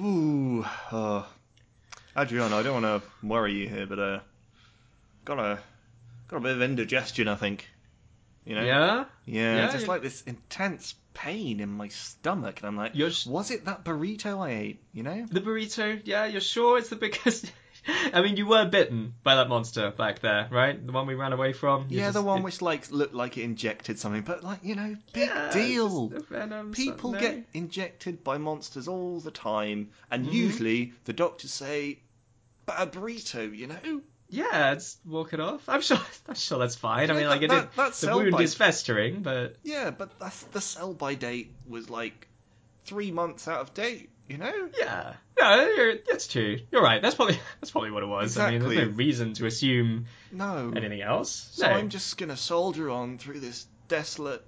Ooh, uh, Adriano, I don't want to worry you here, but uh, got a got a bit of indigestion, I think. You know? Yeah? Yeah, Yeah, just like this intense pain in my stomach, and I'm like, You're was it that burrito I ate? You know? The burrito, yeah, you're sure it's the biggest. I mean, you were bitten by that monster back there, right? The one we ran away from. You yeah, just- the one it- which like looked like it injected something, but like you know, big Yeah, deal. venom, People no. get injected by monsters all the time, and Mm-hmm. usually the doctors say, "But a burrito," you know. Yeah, it's walk it off. I'm sure. I'm sure that's fine. I mean, like it that- did, that the wound bite- is festering, but Yeah, but that's the sell by date was like three months out of date, you know? yeah, No, you're, that's true. You're right. That's probably that's probably what it was. I mean, there's no reason to assume No. anything else. So no. I'm just gonna soldier on through this desolate,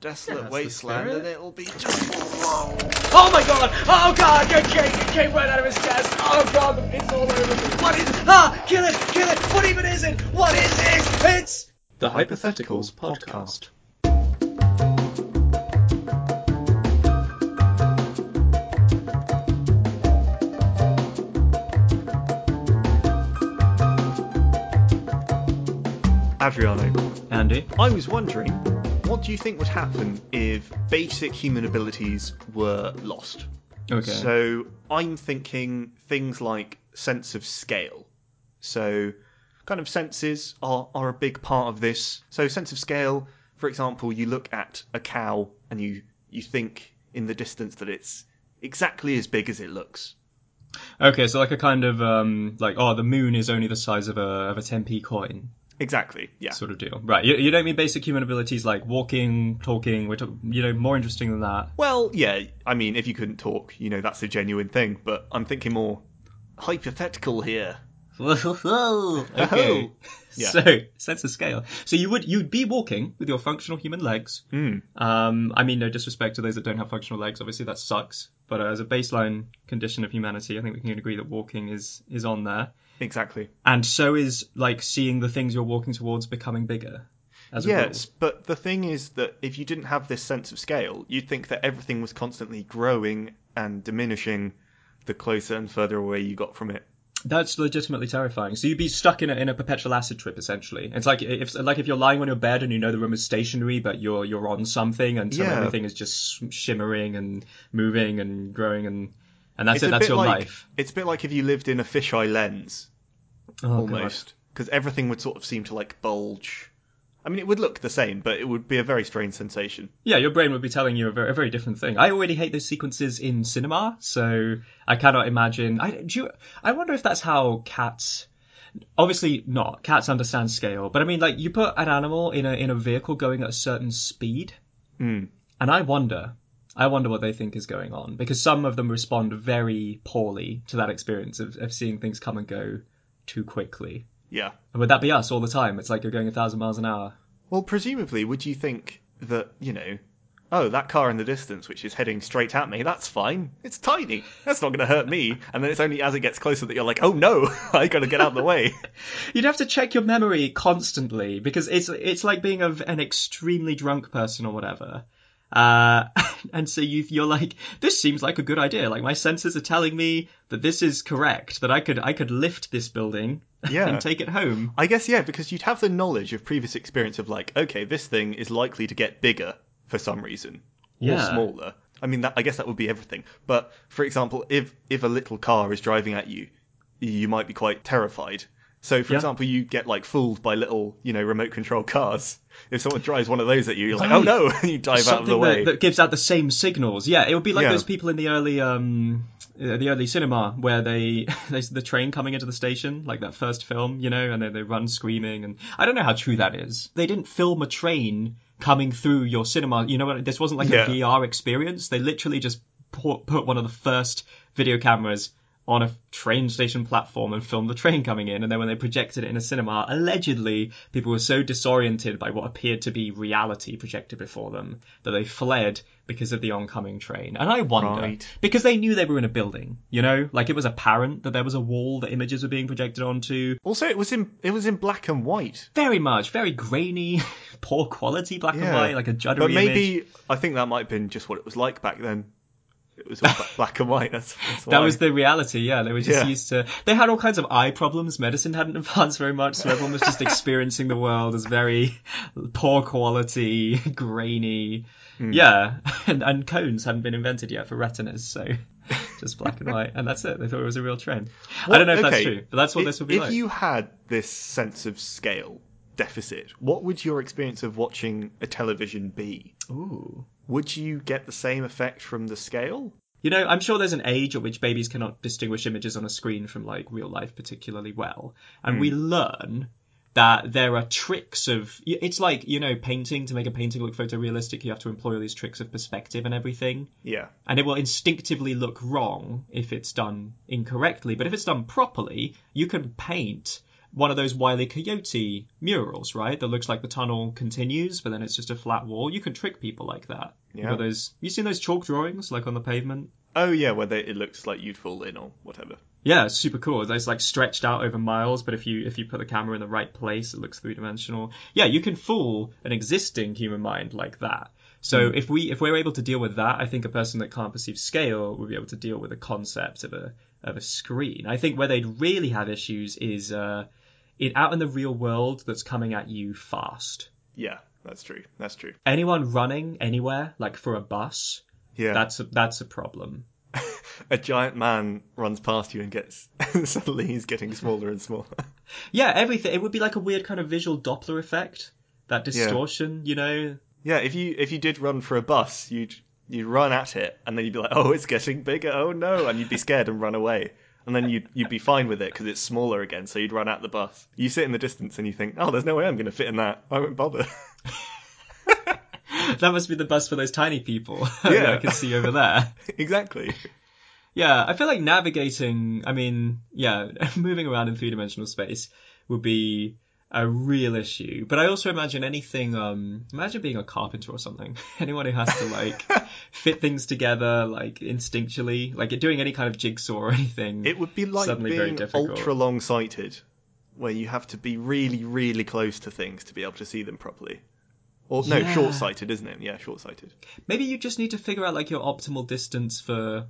desolate that's the wasteland, and it'll be just. Whoa. Oh my god! Oh god! Your king it came right out of his chest! Oh god, it's all over me! What is Ah! Kill it! Kill it! What even is it? What is it? It's The Hypotheticals Podcast. Adriano, Andy. I was wondering, what do you think would happen if basic human abilities were lost? Okay. So I'm thinking things like sense of scale. So kind of senses are, are a big part of this. So sense of scale, for example, you look at a cow and you you think in the distance that it's exactly as big as it looks. Okay, so like a kind of um, like oh, the moon is only the size of a of a 10p coin Exactly. Yeah. sort of deal, right? You, you don't mean basic human abilities like walking, talking. We're talk- you know more interesting than that. Well, yeah, I mean, if you couldn't talk, you know, that's a genuine thing, but I'm thinking more hypothetical here. okay. Yeah. So sense of scale. So you would you'd be walking with your functional human legs. Hmm. Um, I mean, no disrespect to those that don't have functional legs. Obviously, that sucks. But as a baseline condition of humanity, I think we can agree that walking is is on there. Exactly. And so is like seeing the things you're walking towards becoming bigger. As a Yes, but the thing is that if you didn't have this sense of scale, you'd think that everything was constantly growing and diminishing the closer and further away you got from it. That's legitimately terrifying. So you'd be stuck in a in a perpetual acid trip essentially. It's like if like if you're lying on your bed and you know the room is stationary, but you're you're on something, and so Yeah. everything is just shimmering and moving and growing, and and that's It's it. That's your like life. it's a bit like if you lived in a fisheye lens, Oh, almost, because everything would sort of seem to like bulge. I mean, it would look the same, but it would be a very strange sensation. Yeah, your brain would be telling you a very, a very different thing. I already hate those sequences in cinema, so I cannot imagine. I do. You, I wonder if that's how cats. Obviously not. Cats understand scale, but I mean, like you put an animal in a in a vehicle going at a certain speed, Mm. and I wonder. I wonder what they think is going on because some of them respond very poorly to that experience of, of seeing things come and go too quickly. Yeah. And would that be us all the time? It's like you're going a thousand miles an hour. Well, presumably, would you think that you know? Oh, that car in the distance, which is heading straight at me, that's fine. It's tiny. That's not going to hurt me. And then it's only as it gets closer that you're like, oh no, I got to get out of the way. You'd have to check your memory constantly because it's it's like being a, an extremely drunk person or whatever. Uh, and so you you're like, this seems like a good idea. Like my senses are telling me that this is correct. That I could I could lift this building Yeah. and take it home. I guess yeah, because you'd have the knowledge of previous experience of like, okay, this thing is likely to get bigger for some reason or Yeah. smaller. I mean, that, I guess that would be everything. But for example, if if a little car is driving at you, you might be quite terrified. So, for Yeah. example, you get like fooled by little, you know, remote control cars. If someone drives one of those at you, you're like, Right. oh no, and you dive out of the Something way. that, that gives out the same signals. Yeah, it would be like Yeah. those people in the early um uh, the early cinema where they there's the train coming into the station, like that first film, you know, and then they run screaming. And I don't know how true that is. They didn't film a train coming through your cinema. You know what? This wasn't like Yeah. a VR experience. They literally just put, put one of the first video cameras on a train station platform and filmed the train coming in and then when they projected it in a cinema allegedly people were so disoriented by what appeared to be reality projected before them that they fled because of the oncoming train and i wonder Right. because they knew they were in a building you know like it was apparent that there was a wall that images were being projected onto also, it was in it was in black and white. very much very grainy poor quality black and white like a juddery But image. maybe I think that might have been just what it was like back then. It was all black and white. That's, that's That was the reality, yeah. They were just Yeah. used to. They had all kinds of eye problems. Medicine hadn't advanced very much, so everyone was just experiencing the world as very poor quality, grainy. Hmm. Yeah, and, and cones hadn't been invented yet for retinas, so just black and white, and that's it. They thought it was a real train. I don't know if that's true, but that's what if, this would be if like. you had this sense of scale deficit, what would your experience of watching a television be? Ooh. Would you get the same effect from the scale? You know, I'm sure there's an age at which babies cannot distinguish images on a screen from like real life particularly well. And we hmm. learn that there are tricks of it's like, you know, painting to make a painting look photorealistic, you have to employ all these tricks of perspective and everything. Yeah. And it will instinctively look wrong if it's done incorrectly, but if it's done properly, you can paint one of those Wile E. Coyote murals, right? That looks like the tunnel continues, but then it's just a flat wall. You can trick people like that. You Yeah. got those. You seen those chalk drawings, like on the pavement? Oh yeah, where they, it looks like you'd fall in or whatever. Yeah, super cool. It's like stretched out over miles, but if you if you put the camera in the right place, it looks three dimensional. Yeah, you can fool an existing human mind like that. So if we if we're able to deal with that, I think a person that can't perceive scale would be able to deal with the concept of a of a screen. I think where they'd really have issues is uh, it out in the real world that's coming at you fast. Yeah, that's true. That's true. Anyone running anywhere, like for a bus, Yeah. that's a, that's a problem. a giant man runs past you and gets suddenly he's getting smaller and smaller. Yeah, everything. It would be like a weird kind of visual Doppler effect. That distortion, you know. yeah, if you if you did run for a bus, you'd you'd run at it and then you'd be like, "Oh, it's getting bigger. Oh no." And you'd be scared and run away. And then you'd you'd be fine with it because it's smaller again, so you'd run at the bus. You sit in the distance and you think, "Oh, there's no way I'm going to fit in that. I won't bother." that must be the bus for those tiny people. Yeah. I can see over there. exactly. Yeah, I feel like navigating, I mean, yeah, moving around in three dimensional space would be a real issue. But I also imagine anything, um, imagine being a carpenter or something. Anyone who has to like fit things together, like instinctually, like doing any kind of jigsaw or anything. It would be like Suddenly very being difficult. ultra long sighted, where you have to be really, really close to things to be able to see them properly. Or no, Yeah. short sighted, isn't it? Yeah, short sighted. Maybe you just need to figure out like your optimal distance for.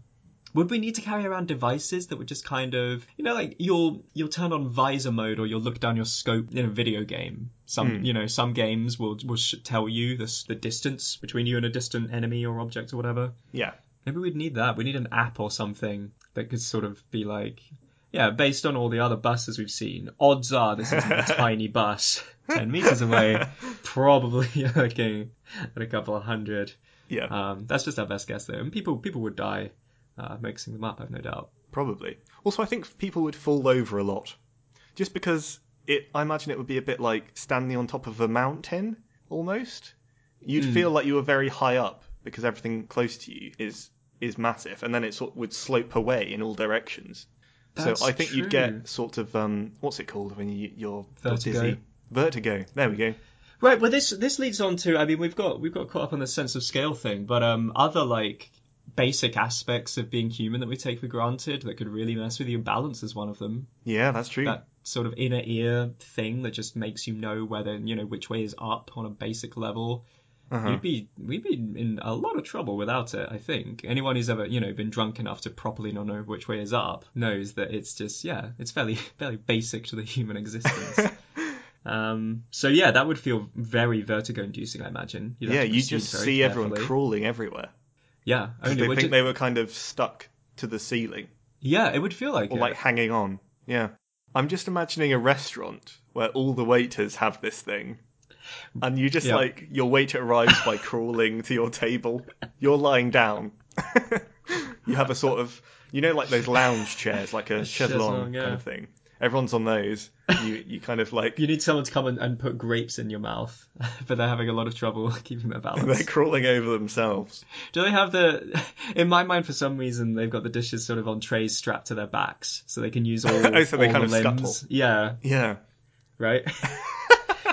Would we need to carry around devices that would just kind of, you know, like you'll you'll turn on visor mode or you'll look down your scope in a video game. Some, you know, some games will will sh- tell you the the distance between you and a distant enemy or object or whatever. Yeah. Maybe we'd need that. We need an app or something that could sort of be like, yeah, based on all the other buses we've seen, odds are this isn't a tiny bus. 10 meters away, probably looking at a couple of hundred. Yeah. Um, that's just our best guess there. And people people would die uh, mixing them up, I've no doubt. Probably. Also, I think people would fall over a lot, just because it. I imagine it would be a bit like standing on top of a mountain, almost. You'd Hmm. feel like you were very high up because everything close to you is is massive, and then it sort of would slope away in all directions. That's so I think you'd get sort of um, what's it called when you you're, you're Vertigo. dizzy? Vertigo. There we go. Right, well this this leads on to I mean we've got we've got caught up on the sense of scale thing, but um other like basic aspects of being human that we take for granted that could really mess with you. Balance is one of them. Yeah, that's true. That sort of inner ear thing that just makes you know whether you know which way is up on a basic level. Uh-huh. We'd be we'd be in a lot of trouble without it. I think anyone who's ever you know been drunk enough to properly not know which way is up knows that it's just yeah it's fairly fairly basic to the human existence. um, so yeah, that would feel very vertigo inducing. I imagine. You'd yeah, you just see everyone carefully. crawling everywhere. Yeah, only they think ju- they were kind of stuck to the ceiling. yeah, it would feel like or it. like hanging on. Yeah. I'm just imagining a restaurant where all the waiters have this thing. And you just Yeah. like your waiter arrives by crawling to your table. You're lying down. you have a sort of you know like those lounge chairs, like a, longue, yeah. kind of thing. Everyone's on those. You you kind of like You need someone to come and, and put grapes in your mouth, but they're having a lot of trouble keeping their balance. they're crawling over themselves. Do they have the? In my mind, for some reason, they've got the dishes sort of on trays strapped to their backs, so they can use all, Oh, so they all kind the of limbs. scuttle. Yeah, Yeah. right.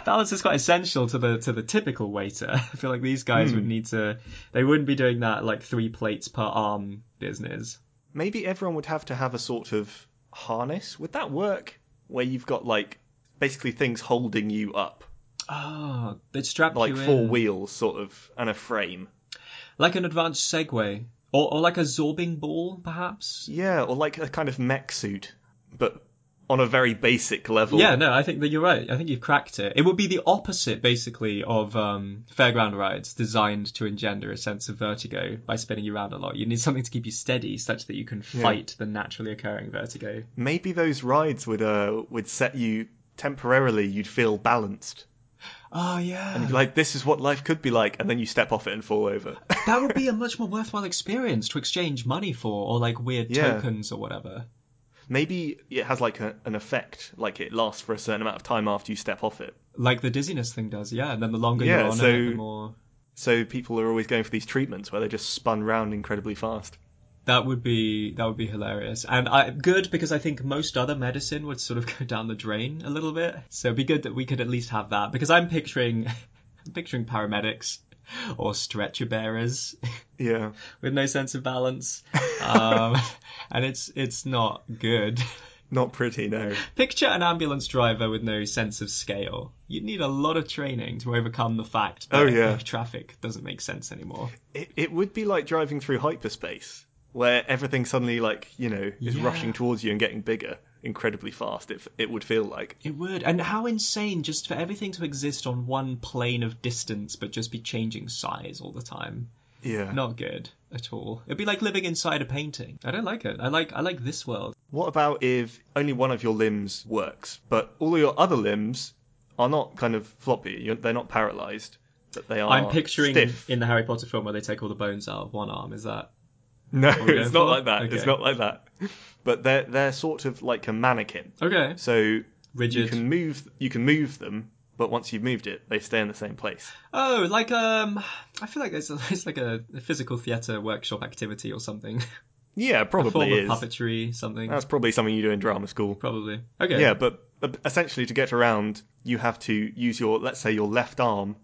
Balance is quite essential to the to the typical waiter. I feel like these guys Hmm. would need to. They wouldn't be doing that like three plates per arm business. Maybe everyone would have to have a sort of harness. Would that work? Where you've got like basically things holding you up. Oh, they'd strap like four in wheels, sort of, and a frame. like an advanced Segway Or, or like a zorbing ball, perhaps. Yeah, or like a kind of mech suit, but on a very basic level. Yeah, no, I think that you're right. I think you've cracked it. It would be the opposite, basically, of um, fairground rides designed to engender a sense of vertigo by spinning you around a lot. You need something to keep you steady, such that you can fight the naturally occurring vertigo. Maybe those rides would uh would set you temporarily. You'd feel balanced. Oh yeah, And You'd be like, this is what life could be like, and then you step off it and fall over. that would be a much more worthwhile experience to exchange money for, or like weird Yeah. tokens or whatever. Maybe it has like a, an effect, like it lasts for a certain amount of time after you step off it. Like the dizziness thing does, yeah. And then the longer Yeah, you're on so- it, the more. So people are always going for these treatments where they're just spun round incredibly fast. That would be that would be hilarious, and I good because I think most other medicine would sort of go down the drain a little bit. So it'd be good that we could at least have that because I'm picturing, I'm picturing paramedics or stretcher bearers Yeah. with no sense of balance, um, and it's it's not good. Not pretty, no. Picture an ambulance driver with no sense of scale. You'd need a lot of training to overcome the fact that Oh, yeah. traffic doesn't make sense anymore. It, it would be like driving through hyperspace, where everything suddenly, like, you know, is Yeah. rushing towards you and getting bigger incredibly fast, it, it would feel like. It would. And how insane just for everything to exist on one plane of distance but just be changing size all the time. Yeah. Not good at all. It'd be like living inside a painting. I don't like it. I like I like this world. What about if only one of your limbs works, but all your other limbs are not kind of floppy? You're, they're not paralyzed, but they are. I'm picturing stiff. in the Harry Potter film where they take all the bones out of one arm. Is that No, it's not like that. It's not like that. But they're they're sort of like a mannequin. okay? So you can move you can move them, but once you've moved it, they stay in the same place. Oh, like um, I feel like it's, it's like a, a physical theatre workshop activity or something. Yeah, probably a form probably of puppetry, something. That's probably something you do in drama school. Probably. Okay. Yeah, but essentially to get around, you have to use your let's say your left arm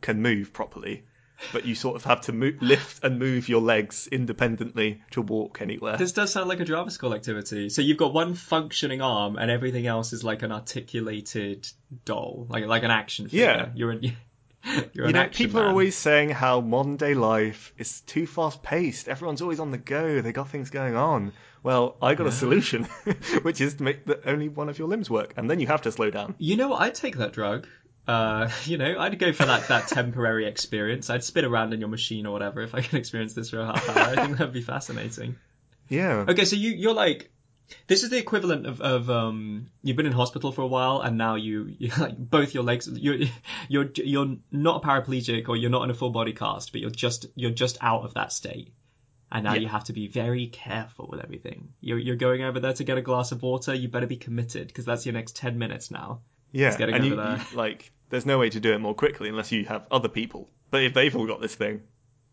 can move properly, but you sort of have to mo- lift and move your legs independently to walk anywhere. This does sound like a drama school activity. So you've got one functioning arm, and everything else is like an articulated doll, like like an action figure. Yeah. You're an you're you an know, action people are always saying how modern day life is too fast paced. Everyone's always on the go. They got things going on. Well, I got a solution, which is to make the, only one of your limbs work, and then you have to slow down. You know what? I'd take that drug. Uh, you know, I'd go for that that temporary experience. I'd spin around in your machine or whatever if I can experience this for a half hour. I think that'd be fascinating. Yeah. Okay, so you you're like. This is the equivalent of, of um you've been in hospital for a while and now you, you like both your legs you're you're you're not a paraplegic or you're not in a full body cast but you're just you're just out of that state and now Yeah. you have to be very careful with everything you're you're going over there to get a glass of water you better be committed because that's your next 10 minutes now Yeah, and you, there. you- like, there's no way to do it more quickly unless you have other people. But if they've all got this thing,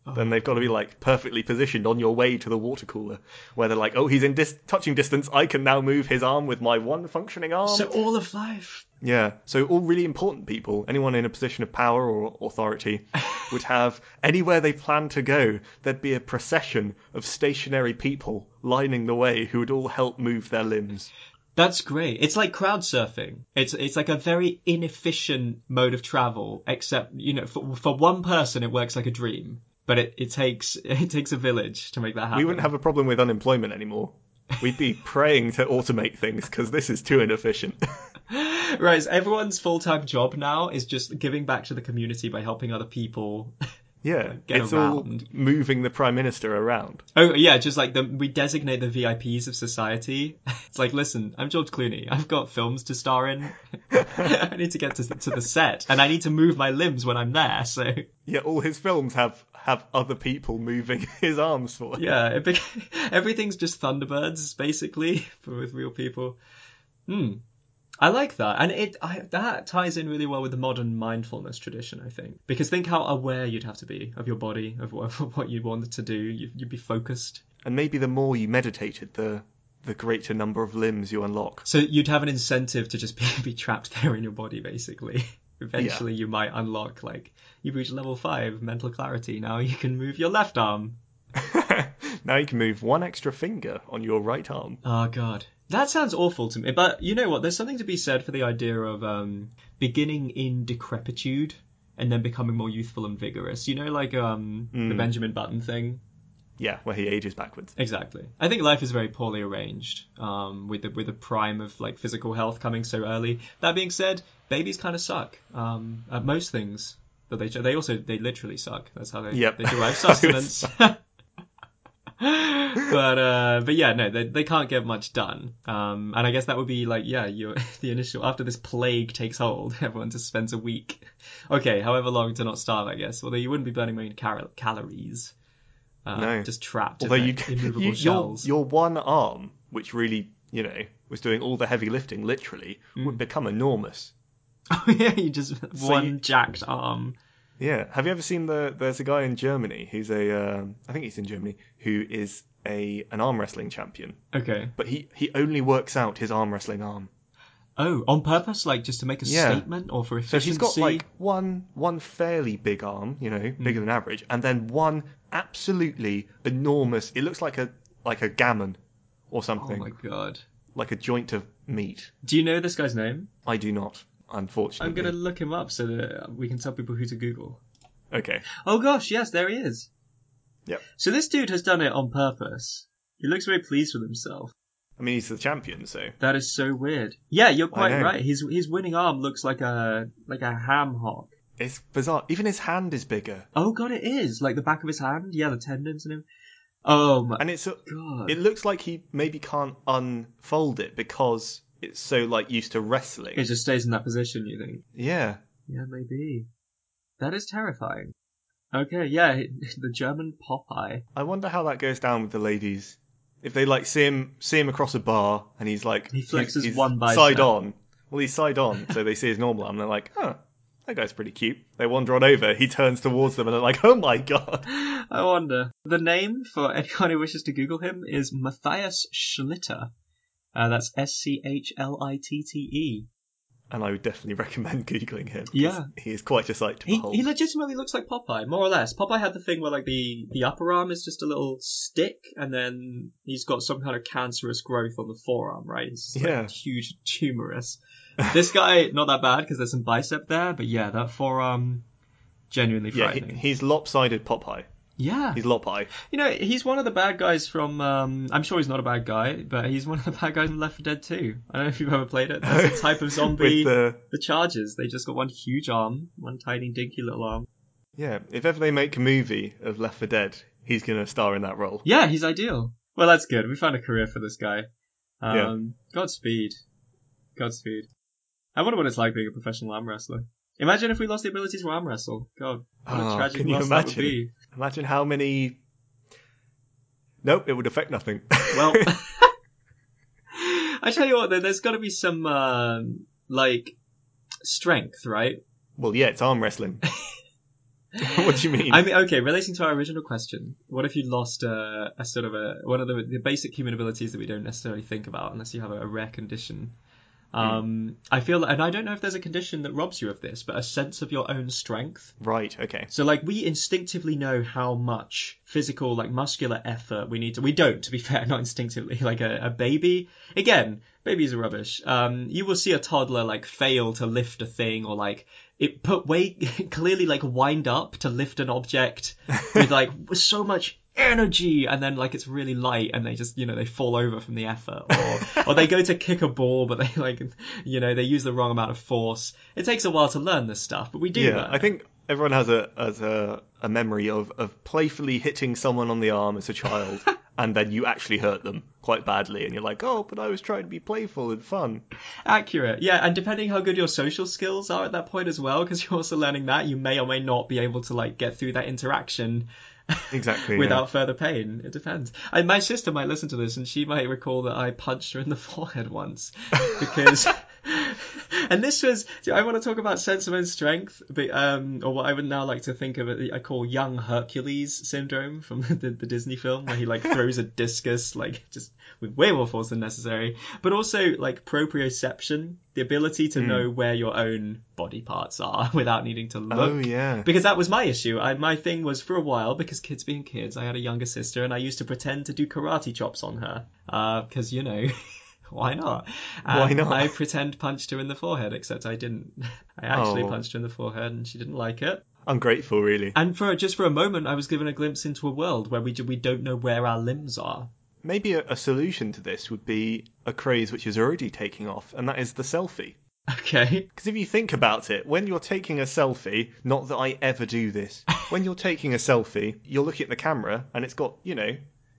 oh. then they've got to be like perfectly positioned on your way to the water cooler, where they're like, "Oh, he's in dis- touching distance. I can now move his arm with my one functioning arm." so all of life yeah, so all really important people, anyone in a position of power or authority, would have anywhere they plan to go. There'd be a procession of stationary people lining the way who would all help move their limbs. That's great. It's like crowd surfing. It's it's like a very inefficient mode of travel, except you know, for, for one person it works like a dream, but it, it takes it takes a village to make that happen. We wouldn't have a problem with unemployment anymore. We'd be praying to automate things because this is too inefficient. right. So everyone's full time job now is just giving back to the community by helping other people. Yeah, Get it's around. all moving the prime minister around. Oh yeah, just like the, we designate the VIPs of society. It's like, listen, I'm George Clooney. I've got films to star in. I need to get to, to the set, and I need to move my limbs when I'm there. So Yeah, all his films have have other people moving his arms for. him. Yeah, everything's just Thunderbirds basically for with real people. Hmm. I like that, and it I, that ties in really well with the modern mindfulness tradition. I think because think how aware you'd have to be of your body, of what, of what you wanted to do. You, you'd be focused, And maybe the more you meditated, the the greater number of limbs you unlock. so you'd have an incentive to just be, be trapped there in your body. Basically, eventually you might unlock like you've reached level five mental clarity. Now you can move your left arm. now you can move one extra finger on your right arm. Oh god. That sounds awful to me. But you know what? There's something to be said for the idea of um, beginning in decrepitude and then becoming more youthful and vigorous. You know, like um, the Benjamin Button thing. Yeah, where he ages backwards. Exactly. I think life is very poorly arranged, um, with the with the prime of like physical health coming so early. That being said, babies kind of suck um, at most things that they they also they literally suck. That's how they Yep. they derive sustenance. but uh, but yeah, no, they they can't get much done. Um, and I guess that would be like yeah, your the initial after this plague takes hold, everyone just spends a week, okay, however long to not starve, I guess. Although you wouldn't be burning many cal- calories. Uh, No. just trapped Although in you, immovable you your, your one arm, which really, you know, was doing all the heavy lifting, literally, Mm. would become enormous. Oh yeah, you just So one you- jacked arm. Yeah. Have you ever seen the? There's a guy in Germany who's a, um, I think he's in Germany, who is a an arm wrestling champion, Okay. but he he only works out his arm wrestling arm. Oh, on purpose, like just to make a Yeah. statement or for So efficiency. he's got like one one fairly big arm, you know, bigger than average, and then one absolutely enormous. It looks like a like a gammon or something. Oh something, my god. like a joint of meat. Do you know this guy's name? I do not, unfortunately. I'm gonna look him up so that we can tell people who to Google. Okay. Oh gosh, yes, there he is. Yep. So this dude has done it on purpose. He looks very pleased with himself. I mean, he's the champion, so That is so weird. Yeah, you're quite right. His his winning arm looks like a like a ham hock. it's bizarre. Even his hand is bigger, Oh god, it is like the back of his hand. Yeah, the tendons and him. Oh my and it's a, god. it looks like he maybe can't unfold it because it's so like used to wrestling. It just stays in that position. You think? Yeah. Yeah, maybe. That is terrifying. Okay, yeah, the German Popeye. I wonder how that goes down with the ladies. If they like see him see him across a bar and he's like He flexes he's, one bicep. side on. Well, he's side on, so they see his normal arm and they're like, "Huh, that guy's pretty cute." They wander on over. He turns towards them and they're like, "Oh my god!" I wonder. The name for anyone who wishes to Google him is Matthias Schlitte. Uh, that's S C H L I T T E. And I would definitely recommend googling him. Yeah. he is quite a sight to He, behold. he legitimately looks like Popeye, more or less. Popeye had the thing where like the, the upper arm is just a little stick, and then he's got some kind of cancerous growth on the forearm, right? It's like, Yeah. huge tumorous. This guy, not that bad because there's some bicep there, but yeah, that forearm, genuinely frightening. yeah, he, he's lopsided Popeye. Yeah, He's Lopeye. you know, he's one of the bad guys from. Um, I'm sure he's not a bad guy, but he's one of the bad guys in Left 4 Dead 2. I don't know if you've ever played it. There's a type of zombie. With the The Chargers, they just got one huge arm, one tiny dinky little arm. yeah, if ever they make a movie of Left 4 Dead, he's gonna star in that role. Yeah, he's ideal. Well, that's good. We found a career for this guy. Um, Godspeed. Godspeed. I wonder what it's like being a professional arm wrestler. Imagine if we lost the ability to arm wrestle. God, what a Oh, tragic can you loss that would imagine? be. Imagine how many. Nope, it would affect nothing. Well, I tell you what, though, there's got to be some um, like strength, right? well, yeah, it's arm wrestling. what do you mean? I mean, okay, relating to our original question, what if you lost a, a sort of a one of the, the basic human abilities that we don't necessarily think about unless you have a, a rare condition? Um, I feel, and I don't know if there's a condition that robs you of this, but a sense of your own strength. Right. Okay. So, like, we instinctively know how much physical, like, muscular effort we need to. We don't, to be fair, not instinctively. Like a, a baby, again, babies are rubbish. Um, you will see a toddler like fail to lift a thing, or like it put way clearly like wind up to lift an object with like so much energy, and then like it's really light, and they just you know they fall over from the effort, or or they go to kick a ball, but they like you know they use the wrong amount of force. It takes a while to learn this stuff, but we do. Yeah, I it. think everyone has a has a, a memory of, of playfully hitting someone on the arm as a child, and then you actually hurt them quite badly, and you're like, oh, but I was trying to be playful and fun. Accurate, yeah, and depending how good your social skills are at that point as well, because you're also learning that, you may or may not be able to like get through that interaction Exactly. without further pain. It depends. And my sister might listen to this, and she might recall that I punched her in the forehead once because. And this was, I want to talk about sense of own strength, but, um, or what I would now like to think of, it, I call young Hercules syndrome from the, the Disney film, where he like throws a discus, like just with way more force than necessary, but also like proprioception, the ability to hmm. know where your own body parts are without needing to oh, look. Oh yeah. Because that was my issue. I, my thing was for a while, because kids being kids, I had a younger sister and I used to pretend to do karate chops on her. Uh, because, you know, why not? And Why not? I pretend punched her in the forehead, except I didn't. I actually Oh. punched her in the forehead and she didn't like it. Ungrateful, really. And for just for a moment, I was given a glimpse into a world where we we don't know where our limbs are. Maybe a, a solution to this would be a craze which is already taking off, and that is the selfie. Okay. Because if you think about it, when you're taking a selfie, not that I ever do this, when you're taking a selfie, you're looking at the camera, and it's got, you know,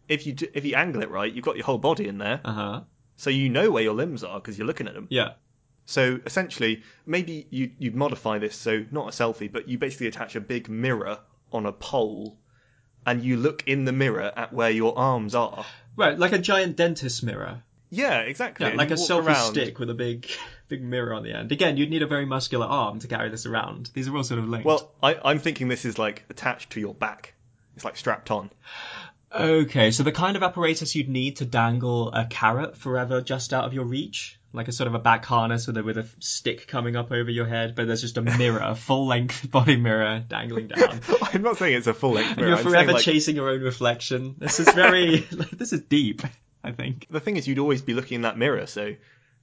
if you do, if you angle it right, you've got your whole body in there, Uh huh. so you know where your limbs are because you're looking at them. Yeah. So essentially, maybe you you modify this so not a selfie, but you basically attach a big mirror on a pole, and you look in the mirror at where your arms are. Right, like a giant dentist mirror. Yeah, exactly. Yeah, like a walk selfie around. stick with a big, big mirror on the end. Again, you'd need a very muscular arm to carry this around. These are all sort of linked. Well, I, I'm thinking this is like attached to your back. It's like strapped on. okay, so the kind of apparatus you'd need to dangle a carrot forever just out of your reach, like a sort of a back harness with a with a stick coming up over your head, but there's just a mirror, a full length body mirror dangling down. I'm not saying it's a full length mirror. you're forever like, chasing your own reflection. This is very, this is deep. I think. the thing is, you'd always be looking in that mirror, so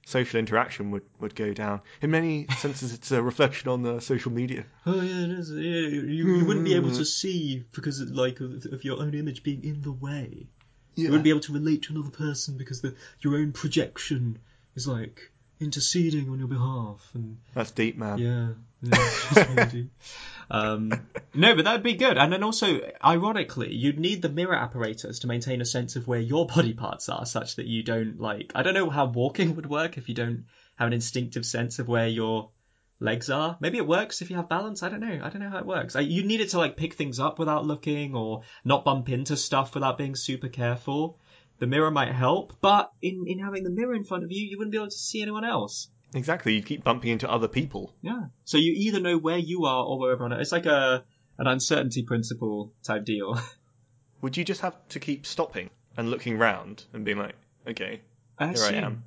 social interaction would, would go down. In many senses, it's a reflection on the social media. Oh yeah, it is, yeah you, you wouldn't be able to see because of, like of, of your own image being in the way. Yeah. You wouldn't be able to relate to another person because the your own projection is like interceding on your behalf and That's deep, man. yeah, yeah really um, no, but that'd be good. And then also, ironically, you'd need the mirror apparatus to maintain a sense of where your body parts are, such that you don't like. I don't know how walking would work if you don't have an instinctive sense of where your legs are. Maybe it works if you have balance. I don't know. I don't know how it works. I, you need it to like pick things up without looking or not bump into stuff without being super careful. The mirror might help, but in, in having the mirror in front of you, you wouldn't be able to see anyone else. Exactly. You'd keep bumping into other people. Yeah. So you either know where you are or where everyone else. It's like a an uncertainty principle type deal. Would you just have to keep stopping and looking round and being like, okay, I here I am,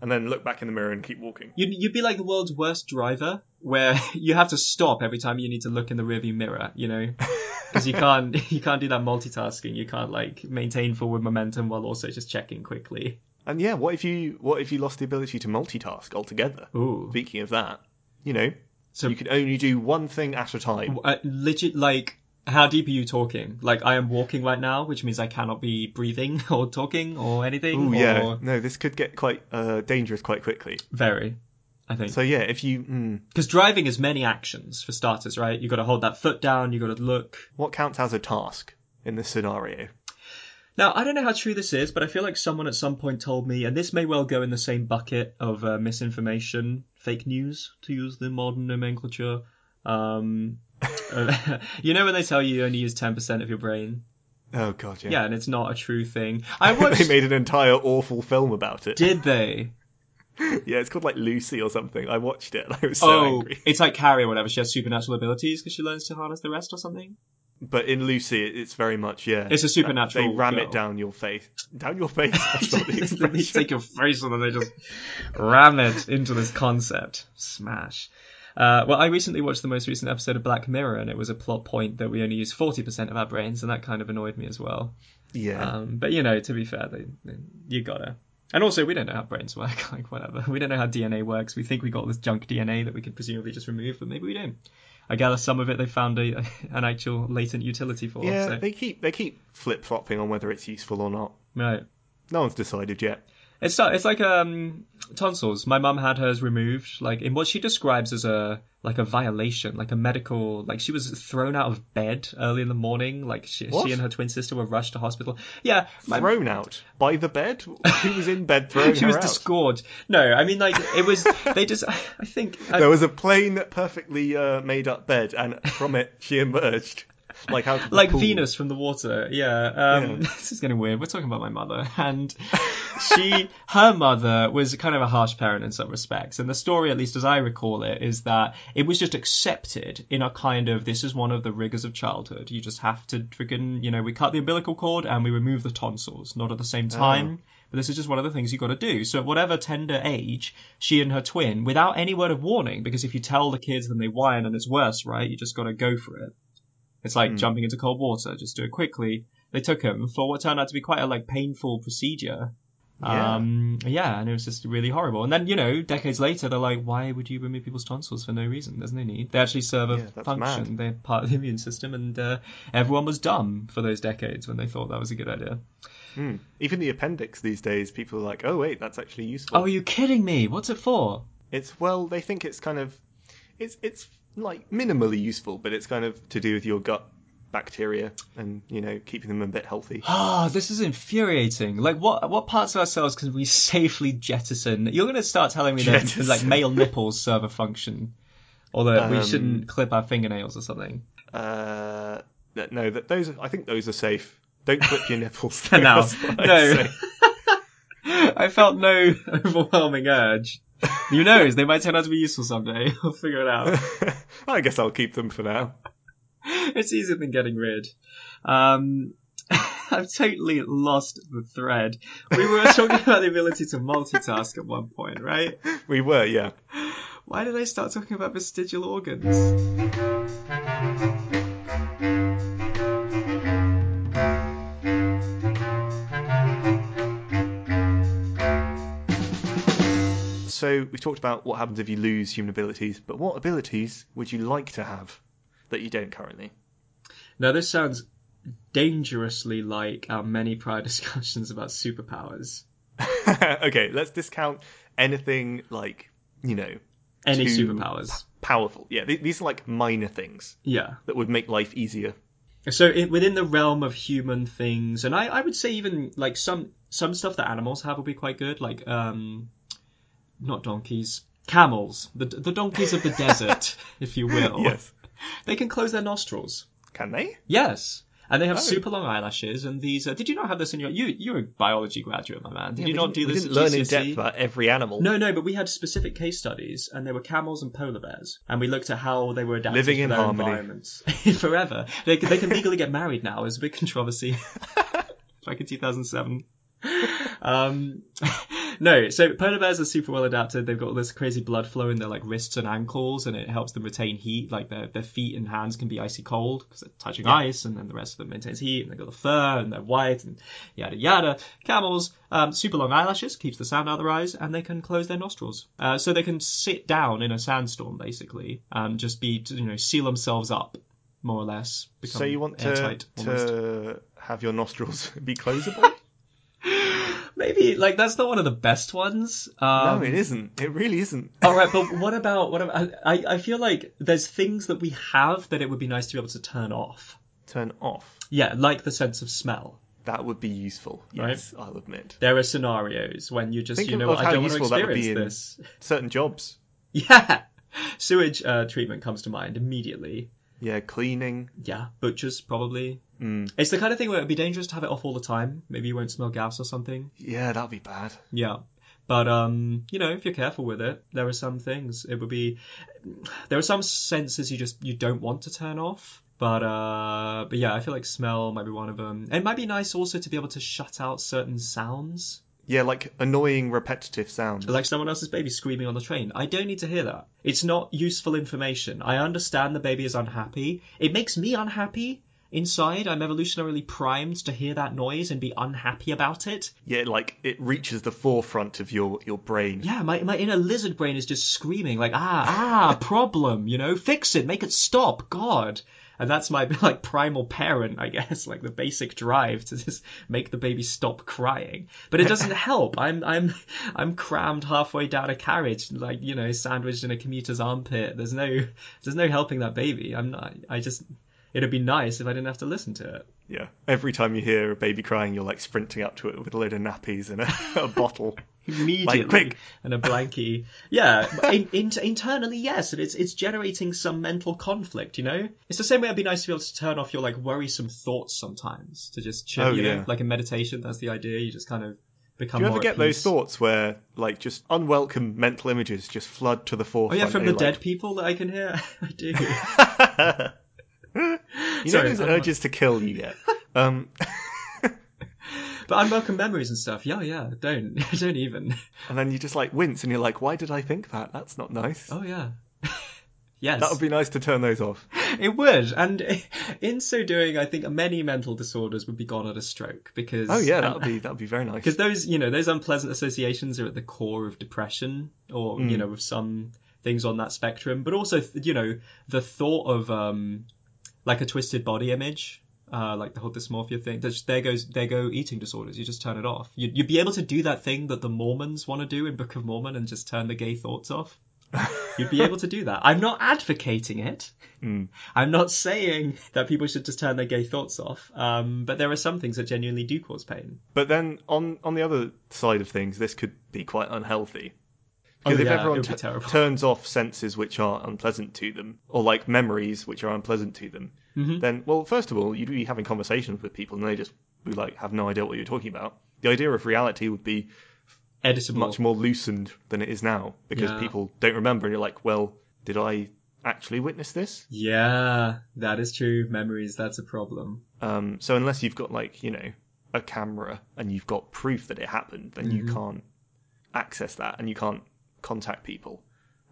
and then look back in the mirror and keep walking? You'd, you'd be like the world's worst driver, where you have to stop every time you need to look in the rearview mirror. You know, because you can't you can't do that multitasking. You can't like maintain forward momentum while also just checking quickly. And yeah, what if you what if you lost the ability to multitask altogether? Ooh. Speaking of that, you know, So- you could only do one thing at a time. Uh, legit, like, how deep are you talking? Like, I am walking right now, which means I cannot be breathing or talking or anything. Oh yeah, no, this could get quite uh, dangerous quite quickly. Very. I think. So yeah, if you mm, Because driving is many actions for starters, right? You got to hold that foot down. You got to look. what counts as a task in this scenario? Now, I don't know how true this is, but I feel like someone at some point told me, and this may well go in the same bucket of uh, misinformation, fake news, to use the modern nomenclature. Um, you know when they tell you you only use ten percent of your brain? Oh god, yeah. Yeah, and it's not a true thing. I watched. they made an entire awful film about it. Did they? Yeah, it's called like Lucy or something. I watched it and I was so oh, angry. it's like Carrie or whatever. She has supernatural abilities because she learns to harness the rest or something. But in Lucy, it's very much yeah. It's a supernatural They ram girl. it down your face, down your face. That's not the they take your face and then they just ram it into this concept. Smash. Uh, well, I recently watched the most recent episode of Black Mirror, and it was a plot point that we only use 40% of our brains, and that kind of annoyed me as well. Yeah. Um, but, you know, to be fair, they, they, you gotta. And also, we don't know how brains work, like, whatever. We don't know how DNA works. We think we got this junk DNA that we could presumably just remove, but maybe we don't. I gather some of it they found a, an actual latent utility for. yeah, so- they keep they keep flip flopping on whether it's useful or not. Right. No one's decided yet. It's it's like um tonsils. My mum had hers removed, like in what she describes as a like a violation, like a medical. Like she was thrown out of bed early in the morning. Like she, she and her twin sister were rushed to hospital. Yeah, my, Thrown out by the bed. Who was in bed throwing she was out? disgorged. No, I mean like it was. They just. I think. I, There was a plain, perfectly uh, made up bed, and from it she emerged, like out like pool. Venus from the water. Yeah. Um, Yeah. This is getting weird. We're talking about my mother, and she, her mother was kind of a harsh parent in some respects. And the story, at least as I recall it, is that it was just accepted in a kind of this is one of the rigors of childhood. You just have to freaking, you know, we cut the umbilical cord and we remove the tonsils, not at the same time. But this is just one of the things you've got to do. So at whatever tender age, she and her twin, without any word of warning, because if you tell the kids, then they whine and it's worse, right? You just got to go for it. It's like jumping into cold water. Just do it quickly. They took him for what turned out to be quite a like painful procedure. Yeah. Um, yeah, and it was just really horrible. And then, you know, decades later, they're like, why would you remove people's tonsils for no reason? There's no need. They actually serve a Yeah, function. mad. They're part of the immune system, and uh, everyone was dumb for those decades when they thought that was a good idea. Hmm. Even the appendix these days, people are like, "Oh wait, that's actually useful." Oh, are you kidding me? What's it for? It's well, they think it's kind of, it's it's like minimally useful, but it's kind of to do with your gut bacteria and you know keeping them a bit healthy. Ah, this is infuriating. Like, what what parts of ourselves can we safely jettison? You're going to start telling me that like male nipples serve a function, or that we Um, shouldn't clip our fingernails or something. Uh, no, that those I think those are safe. Don't clip your nipples. For now, That's what I'd no. I felt no overwhelming urge. Who knows? They might turn out to be useful someday. I'll figure it out. I guess I'll keep them for now. it's easier than getting rid. Um, I've totally lost the thread. We were talking about the ability to multitask at one point, right? We were, yeah. Why did I start talking about vestigial organs? So we've talked about what happens if you lose human abilities, but what abilities would you like to have that you don't currently? Now, this sounds dangerously like our many prior discussions about superpowers. okay, let's discount anything like you know Any superpowers. powerful. Yeah, th- these are like minor things Yeah. that would make life easier. So it, within the realm of human things, and I, I would say even like some some stuff that animals have would be quite good, like um, not donkeys, camels, the the donkeys of the desert, if you will. Yes, They can close their nostrils. can they? Yes. And they have Oh. super long eyelashes, and these. Uh, did you not have this in your? You you're a biology graduate, my man. Did Yeah, you not didn't- do we this? didn't at learn in depth about every animal No, no, but we had specific case studies, and they were camels and polar bears, and we looked at how they were adapted Living to in their harmony. environments forever. They, they can legally get married now. It was a big controversy back in 2007. Um, no, so polar bears are super well adapted. They've got all this crazy blood flow in their like wrists and ankles, and it helps them retain heat. Like their their feet and hands can be icy cold because they're touching ice, and then the rest of them maintains heat. And they've got the fur, and they're white, and yada yada. Camels, um, super long eyelashes keeps the sound out of their eyes, and they can close their nostrils, uh, so they can sit down in a sandstorm basically, and just be you know seal themselves up more or less. Become So you want to to have your nostrils be closable? Maybe like that's not one of the best ones. Um, no, it isn't. It really isn't. All right, but what about what about? I I feel like there's things that we have that it would be nice to be able to turn off. Turn off. Yeah, like the sense of smell. That would be useful. Right. Yes, I'll admit. There are scenarios when you just Think you of know what I don't want to useful that would experience be in- this. Certain jobs. Yeah, sewage uh, treatment comes to mind immediately. Yeah, cleaning. Yeah, butchers probably. Mm. It's the kind of thing where it'd be dangerous to have it off all the time. Maybe you won't smell gas or something. Yeah, that'd be bad. Yeah. But um, you know, if you're careful with it, there are some things. It would be there are some senses you just you don't want to turn off. But uh, but yeah, I feel like smell might be one of them. It might be nice also to be able to shut out certain sounds, Yeah, like annoying repetitive sounds. like someone else's baby screaming on the train. I don't need to hear that. It's not useful information. I understand the baby is unhappy. It makes me unhappy. Inside, I'm evolutionarily primed to hear that noise and be unhappy about it. yeah, like it reaches the forefront of your your brain. Yeah, my, my inner lizard brain is just screaming like, ah, ah, problem, you know, fix it, make it stop, God. And that's my like primal parent, I guess, like the basic drive to just make the baby stop crying. But it doesn't help. I'm I'm I'm crammed halfway down a carriage, like you know, sandwiched in a commuter's armpit. There's no there's no helping that baby. I'm not. I just it'd be nice if I didn't have to listen to it. Yeah. Every time you hear a baby crying, you're like sprinting up to it with a load of nappies and a, a bottle. Immediately quick. and a blankie. Yeah, in, in, internally, yes, and it's it's generating some mental conflict. You know, it's the same way. It'd be nice to be able to turn off your like worrisome thoughts sometimes to just chill. Oh, you know, yeah. like in meditation, that's the idea. You just kind of become. Do you ever get those thoughts where like just unwelcome mental images just flood to the forefront Oh yeah, from the you're dead people that I can hear. I do. you Sorry, know, I'm- urges to kill you yet. Um, But unwelcome memories and stuff. Yeah, yeah. Don't don't even. and then you just like wince and you're like, why did I think that? That's not nice. Oh yeah. Yes. That would be nice to turn those off. It would, and in so doing, I think many mental disorders would be gone at a stroke because. Oh yeah, that would be that would be very nice. because those you know those unpleasant associations are at the core of depression, or you know, with some things on that spectrum, but also you know the thought of um like a twisted body image. Uh, like the whole dysmorphia thing. There goes, there go eating disorders. You just turn it off. You'd, you'd be able to do that thing that the Mormons want to do in Book of Mormon and just turn the gay thoughts off. You'd be able to do that. I'm not advocating it. I'm not saying that people should just turn their gay thoughts off. Um, but there are some things that genuinely do cause pain. But then on on the other side of things, this could be quite unhealthy. Because Oh, if yeah, everyone be t- turns off senses which are unpleasant to them, or like memories which are unpleasant to them, Mm-hmm. then well, first of all, you'd be having conversations with people and they just would like have no idea what you're talking about. The idea of reality would be Editable. much more loosened than it is now because Yeah. people don't remember, and you're like, well, did I actually witness this? Yeah, that is true. Memories, that's a problem. Um, so unless you've got like you know a camera and you've got proof that it happened, then you Mm-hmm. can't access that and you can't contact people.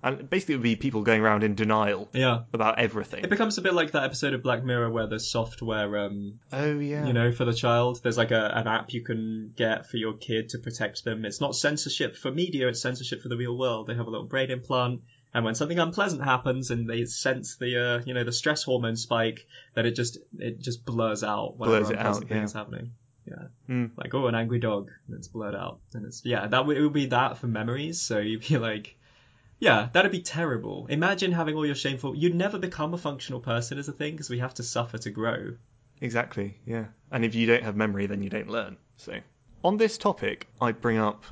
And basically, it would be people going around in denial Yeah. about everything. It becomes a bit like that episode of Black Mirror where the software, um, oh yeah, you know, for the child, there's like a, an app you can get for your kid to protect them. It's not censorship for media, it's censorship for the real world. They have a little brain implant. And when something unpleasant happens and they sense the, uh, you know, the stress hormone spike, that it just, it just blurs out whatever Blurs unpleasant out, thing yeah. is happening. Yeah. Mm. Like, oh, an angry dog, and it's blurred out. And it's, yeah, that would, it would be that for memories. So you'd be like, yeah, that'd be terrible. Imagine having all your shameful, you'd never become a functional person as a thing because we have to suffer to grow. exactly, yeah. And if you don't have memory, then you don't learn. So on this topic, I bring up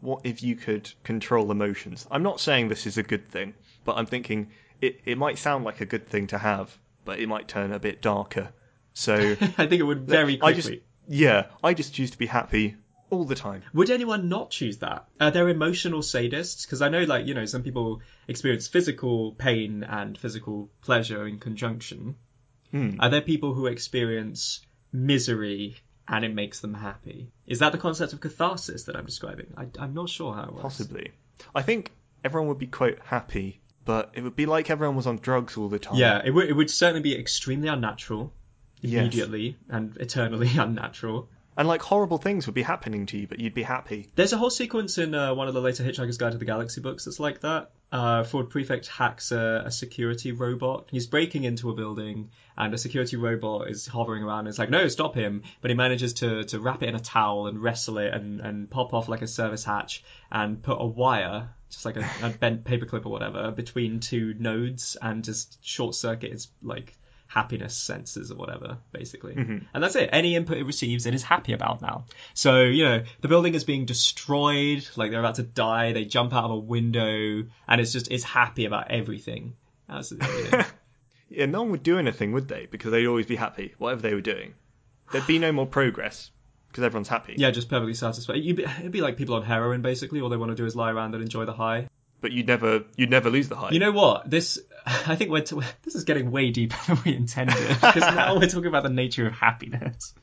what if you could control emotions. I'm not saying this is a good thing, but I'm thinking it, it might sound like a good thing to have, but it might turn a bit darker. So I think it would very I quickly. just yeah, I just choose to be happy all the time. Would anyone not choose that? Are there emotional sadists? Because I know, like, you know, some people experience physical pain and physical pleasure in conjunction. Hmm. Are there people who experience misery and it makes them happy? Is that the concept of catharsis that I'm describing? I, I'm not sure how it works. Possibly. I think everyone would be quite happy, but it would be like everyone was on drugs all the time. Yeah, it would, it would certainly be extremely unnatural, Yes. immediately, and eternally unnatural. And like horrible things would be happening to you, but you'd be happy. There's a whole sequence in uh, one of the later Hitchhiker's Guide to the Galaxy books that's like that. Uh, Ford Prefect hacks a, a security robot. He's breaking into a building, and a security robot is hovering around. And it's like, no, stop him! But he manages to, to wrap it in a towel and wrestle it and, and pop off like a service hatch and put a wire, just like a, a bent paperclip or whatever, between two nodes and just short circuit its like happiness sensors or whatever, basically. Mm-hmm. And that's it. Any input it receives, it is happy about now. So, you know, the building is being destroyed, like they're about to die, they jump out of a window, and it's just, it's happy about everything. Know. Yeah, no one would do anything, would they? Because they'd always be happy, whatever they were doing. There'd be no more progress because everyone's happy. yeah, just perfectly satisfied. You'd be, it'd be like people on heroin, basically. All they want to do is lie around and enjoy the high. But you'd never, you'd never lose the high. You know what? This, I think we're, t- this is getting way deeper than we intended, because now we're talking about the nature of happiness.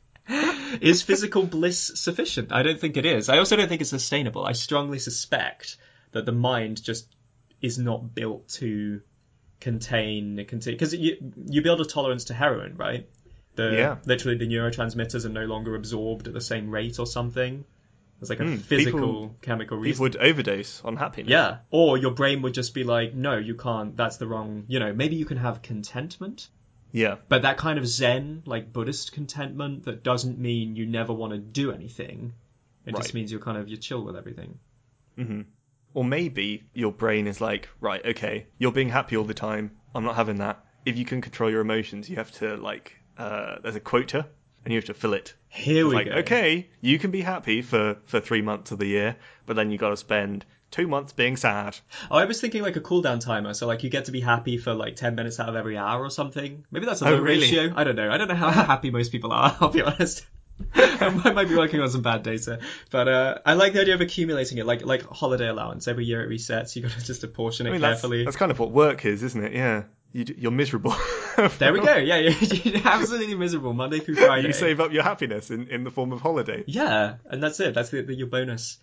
Is physical bliss sufficient? I don't think it is. I also don't think it's sustainable. I strongly suspect that the mind just is not built to contain contain because you you build a tolerance to heroin, right? The Yeah. literally the neurotransmitters are no longer absorbed at the same rate or something. There's like a Hmm, physical people- chemical reason. People would overdose on happiness. Yeah. Or your brain would just be like, no, you can't. That's the wrong. You know, maybe you can have contentment, Yeah. but that kind of Zen, like Buddhist contentment, that doesn't mean you never want to do anything. It just means you're kind of you're chill with everything. Hmm. Or maybe your brain is like, right, okay, you're being happy all the time. I'm not having that. If you can control your emotions, you have to like, uh, there's a quota, and you have to fill it. Here It's we like, go. okay, you can be happy for for three months of the year, but then you got to spend two months being sad. Oh, I was thinking like a cooldown timer, so like you get to be happy for like ten minutes out of every hour or something. Maybe that's a Oh, low really? ratio. I don't know. I don't know how happy most people are. I'll be honest. I might be working on some bad data, but uh, I like the idea of accumulating it, like like holiday allowance. Every year it resets. You got to just apportion it I mean, that's, carefully. that's kind of what work is, isn't it? Yeah, you, you're miserable. There we go. Yeah, you're, you're absolutely miserable Monday through Friday. you save up your happiness in, in the form of holiday. Yeah, and that's it. That's the, the, your bonus.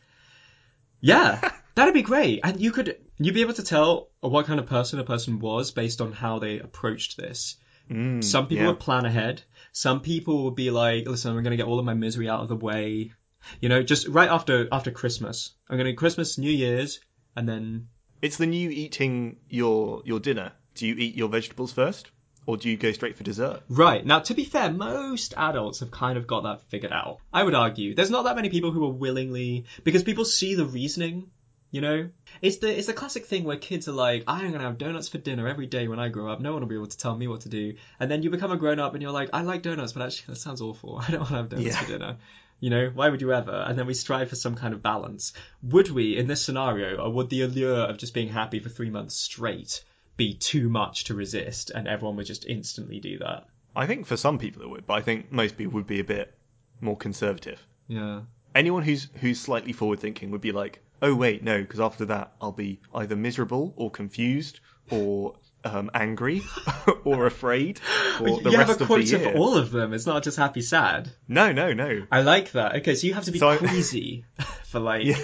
Yeah, that'd be great. And you could You'd be able to tell what kind of person a person was based on how they approached this. Mm, Some people yeah. would plan ahead. Some people would be like, "Listen, I'm going to get all of my misery out of the way." You know, just right after after Christmas. I'm going to Christmas, New Year's, and then It's the new eating your your dinner. Do you eat your vegetables first, or do you go straight for dessert? Right. Now, to be fair, most adults have kind of got that figured out. I would argue. There's not that many people who are willingly, because people see the reasoning, you know? It's the, it's the classic thing where kids are like, I'm gonna have donuts for dinner every day when I grow up. No one will be able to tell me what to do. And then you become a grown up and you're like, I like donuts, but actually that sounds awful. I don't want to have donuts Yeah. for dinner. You know, why would you ever? And then we strive for some kind of balance. Would we, in this scenario, or would the allure of just being happy for three months straight be too much to resist and everyone would just instantly do that? I think for some people it would, but I think most people would be a bit more conservative. Yeah. Anyone who's who's slightly forward thinking would be like, oh wait, no, because after that I'll be either miserable or confused or um, angry or afraid for the you rest have a of quota the for all of them. It's not just happy, sad. No, no, no. I like that. Okay, so you have to be So queasy for like Yeah.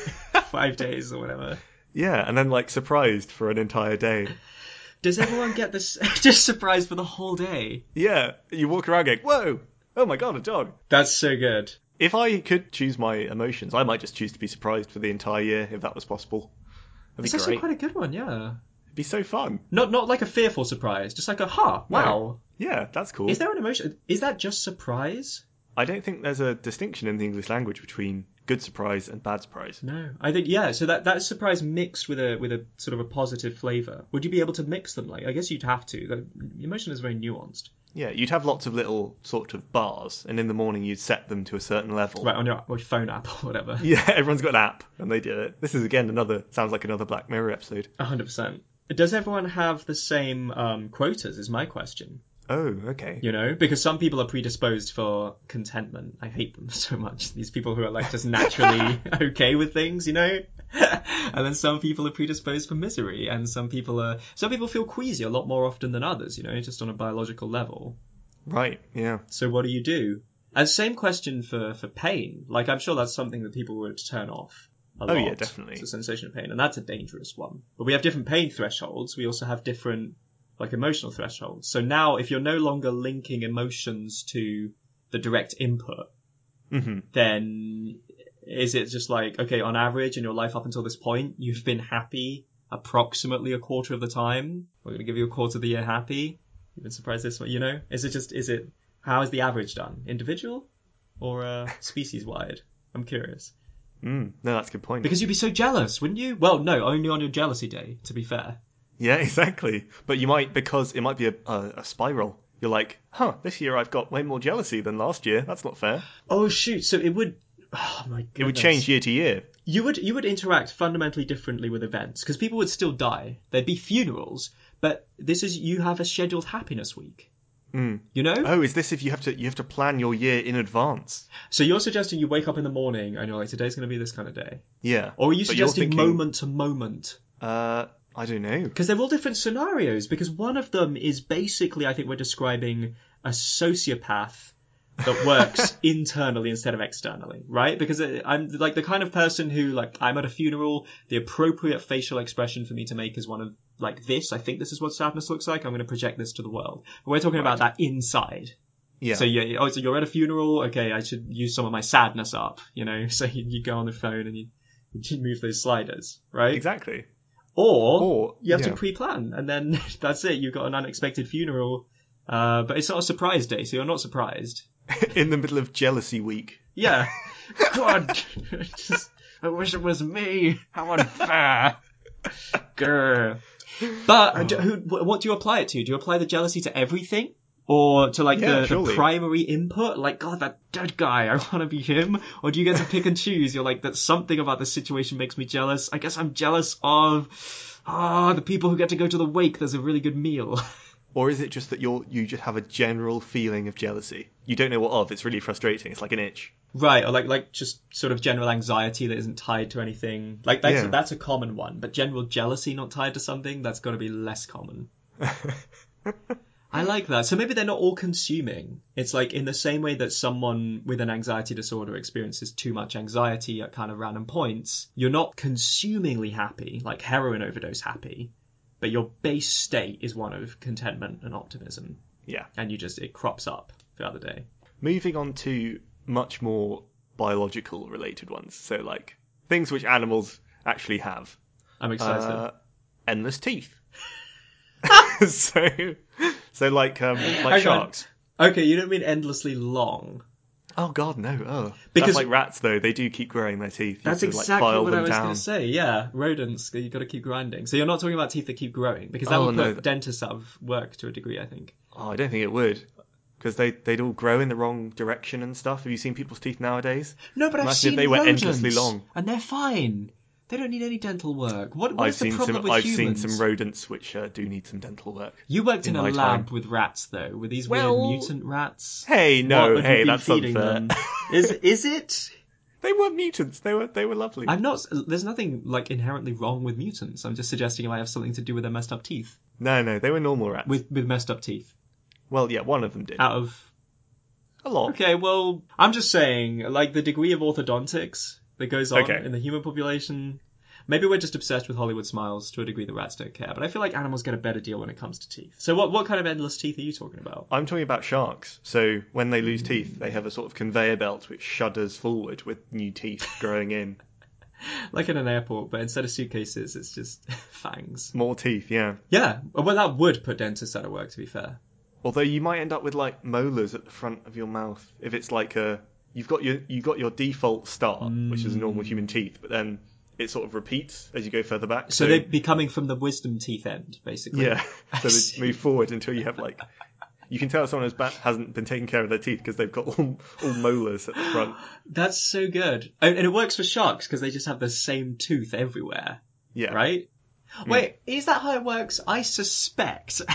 five days or whatever. Yeah, and then like surprised for an entire day. Does everyone get this just surprised for the whole day? Yeah, you walk around going, whoa, oh my god, a dog. That's so good. If I could choose my emotions, I might just choose to be surprised for the entire year if that was possible. That'd It's be actually great. quite a good one, yeah. It'd be so fun. Not not like a fearful surprise, just like a ha, wow. Yeah, that's cool. Is there an emotion? Is that just surprise? I don't think there's a distinction in the English language between good surprise and bad surprise. No, I think yeah. So that that surprise mixed with a with a sort of a positive flavor. Would you be able to mix them? Like I guess you'd have to. The emotion is very nuanced. Yeah, you'd have lots of little sort of bars, and in the morning you'd set them to a certain level. Right on your, your phone app or whatever. Yeah, everyone's got an app, and they do it. This is again another sounds like another Black Mirror episode. A hundred percent. Does everyone have the same um, quotas? Is my question. Oh, okay. You know, because some people are predisposed for contentment. I hate them so much. These people who are like just naturally okay with things, you know. and then some people are predisposed for misery, and some people are. Some people feel queasy a lot more often than others. You know, just on a biological level. Right. Yeah. So what do you do? And same question for for pain. Like I'm sure that's something that people would turn off. A Oh, lot. yeah, definitely. It's a sensation of pain, and that's a dangerous one. But we have different pain thresholds. We also have different like emotional thresholds. So now, if you're no longer linking emotions to the direct input, hmm then is it just like okay, on average in your life up until this point, you've been happy approximately a quarter of the time. We're going to give you a quarter of the year happy. You've been surprised this way, you know? Is it just is it how is the average done? Individual or uh, species wide? I'm curious Mm, no, that's a good point. because you'd be so jealous, wouldn't you? Well, no, only on your jealousy day. To be fair. Yeah, exactly. But you might because it might be a, a, a spiral. You're like, huh, this year I've got way more jealousy than last year. That's not fair. Oh shoot! So it would. Oh my It would change year to year. you would you would interact fundamentally differently with events because people would still die. There'd be funerals, but this is you have a scheduled happiness week. Mm. You know, Oh, is this if you have to you have to plan your year in advance? so you're suggesting you wake up in the morning and you're like, today's going to be this kind of day, Yeah. or are you suggesting thinking- moment to moment? Uh, I don't know. Because they're all different scenarios. Because one of them is basically, I think we're describing a sociopath that works internally instead of externally, right? Because uh, I'm like the kind of person who, like, I'm at a funeral. The appropriate facial expression for me to make is one of like this. I think this is what sadness looks like. I'm going to project this to the world. But we're talking about that inside. Yeah. So you, oh, so you're at a funeral. Okay, I should use some of my sadness up. You know, so you, you go on the phone and you, you move those sliders, right? exactly. Or, Or you have yeah. to pre-plan, and then that's it. You've got an unexpected funeral, uh, but it's not a surprise day, so you're not surprised. in the middle of jealousy week. Yeah. God, just, I wish it was me. How unfair. Grr. But do- who, what do you apply it to? Do you apply the jealousy to everything? Or to like Yeah, the, the primary input, like God, that dead guy, I want to be him. Or do you get to pick and choose? You're like, that something about this situation makes me jealous. I guess I'm jealous of, ah, the people who get to go to the wake. There's a really good meal. Or is it just that you're you just have a general feeling of jealousy? You don't know what of. It's really frustrating. It's like an itch. Right, or like like just sort of general anxiety that isn't tied to anything. Like that's Yeah. that's a common one, but general jealousy not tied to something that's got to be less common. I like that. So maybe they're not all consuming. It's like in the same way that someone with an anxiety disorder experiences too much anxiety at kind of random points. You're not consumingly happy, like heroin overdose happy, but your base state is one of contentment and optimism. Yeah. And you just, it crops up throughout the day. Moving on to much more biological related ones. So like things which animals actually have. I'm excited. Uh, endless teeth. so, so like um, like on. sharks. okay, you don't mean endlessly long. Oh God, no! Oh, Because- that's like rats though. They do keep growing their teeth. You That's to, like, exactly file what I was going to say. Yeah, rodents, you got to keep grinding. So you're not talking about teeth that keep growing because that Oh, would put th- dentists out of work to a degree, I think. Oh, I don't think it would, because they they'd all grow in the wrong direction and stuff. Have you seen people's teeth nowadays? No, but I've Imagine if they were endlessly long. and they're fine. They don't need any dental work. What, what I've is the seen problem some. with I've humans? seen some rodents which uh, do need some dental work. You worked in, in a lab time. with rats, though, with these Well- weird mutant rats. Hey, no, hey, that's unfair. them? Is is it? they were mutants. They were they were lovely. I'm not. There's nothing like inherently wrong with mutants. I'm just suggesting it might have something to do with their messed up teeth. No, no, they were normal rats. With with messed up teeth. well, yeah, one of them did Out of a lot. Okay, well, I'm just saying, like the degree of orthodontics that goes on Okay. in the human population. Maybe we're just obsessed with Hollywood smiles to a degree that rats don't care, but I feel like animals get a better deal when it comes to teeth. So, what what kind of endless teeth are you talking about? I'm talking about sharks. So when they lose teeth, they have a sort of conveyor belt which shudders forward with new teeth growing in. Like in an airport, but instead of suitcases, it's just fangs. More teeth, yeah. Yeah, well, that would put dentists out of work. To be fair, Although you might end up with like molars at the front of your mouth if it's like a you've got your you've got your default start, which is normal mm. human teeth, but then it sort of repeats as you go further back. so they'd be coming from the wisdom teeth end, basically. yeah, so they move forward until you have like you can tell someone has ba- hasn't been taking care of their teeth because they've got all, all molars at the front. That's so good, and and it works for sharks because they just have the same tooth everywhere. Yeah, right? Mm. Wait, is that how it works? I suspect.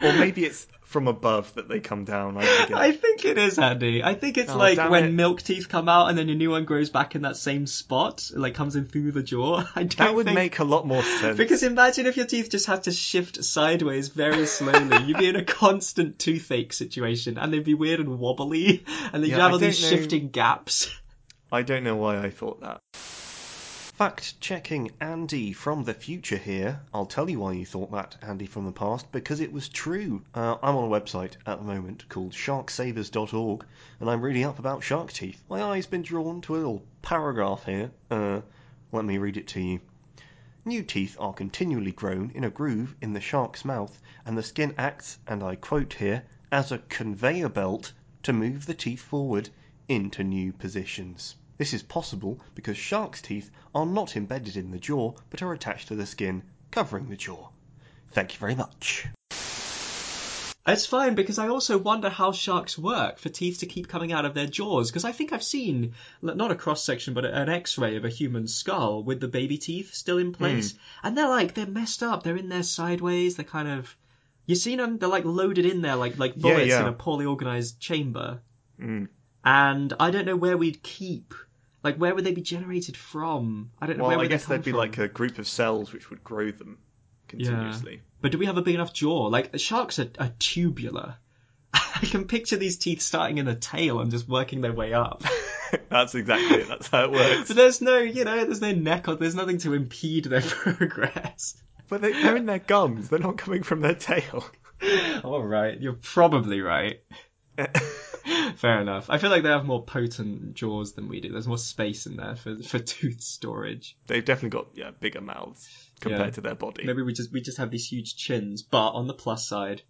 Or maybe it's from above that they come down. I. I think it is, Andy. I think it's Oh, like when it. milk teeth come out and then a new one grows back in that same spot, it like comes in through the jaw. I don't that would think... make a lot more sense. Because imagine if your teeth just had to shift sideways very slowly. You'd be in a constant toothache situation, and they'd be weird and wobbly, and then you'd have I all these know. shifting gaps. I don't know why I thought that. Fact checking Andy from the future here. I'll tell you why you thought that, Andy from the past, because it was true. Uh, I'm on a website at the moment called sharksavers.org, and I'm reading up about shark teeth. My eye's been drawn to a little paragraph here. Uh, let me read it to you. New teeth are continually grown in a groove in the shark's mouth, and the skin acts, and I quote here, as a conveyor belt to move the teeth forward into new positions. This is possible because sharks' teeth are not embedded in the jaw but are attached to the skin covering the jaw. Thank you very much. It's fine because I also wonder how sharks work for teeth to keep coming out of their jaws. Because I think I've seen not a cross section, but an X-ray of a human skull with the baby teeth still in place, and they're like they're messed up. They're in there sideways. They're kind of you've seen them. They're like loaded in there like like bullets yeah. in a poorly organized chamber. Mm. And I don't know where we'd keep. Like where would they be generated from? I don't know. where Well, I guess there'd be from? like a group of cells which would grow them continuously. But do we have a big enough jaw? Like sharks are, are tubular. I can picture these teeth starting in the tail and just working their way up. That's exactly it. That's how it works. But there's no, you know, there's no neck or there's nothing to impede their progress. But they, they're in their gums. They're not coming from their tail. All right, you're probably right. Fair enough. I feel like they have more potent jaws than we do. There's more space in there for for tooth storage. They've definitely got yeah bigger mouths compared Yeah. to their body. Maybe we just we just have these huge chins, but on the plus side,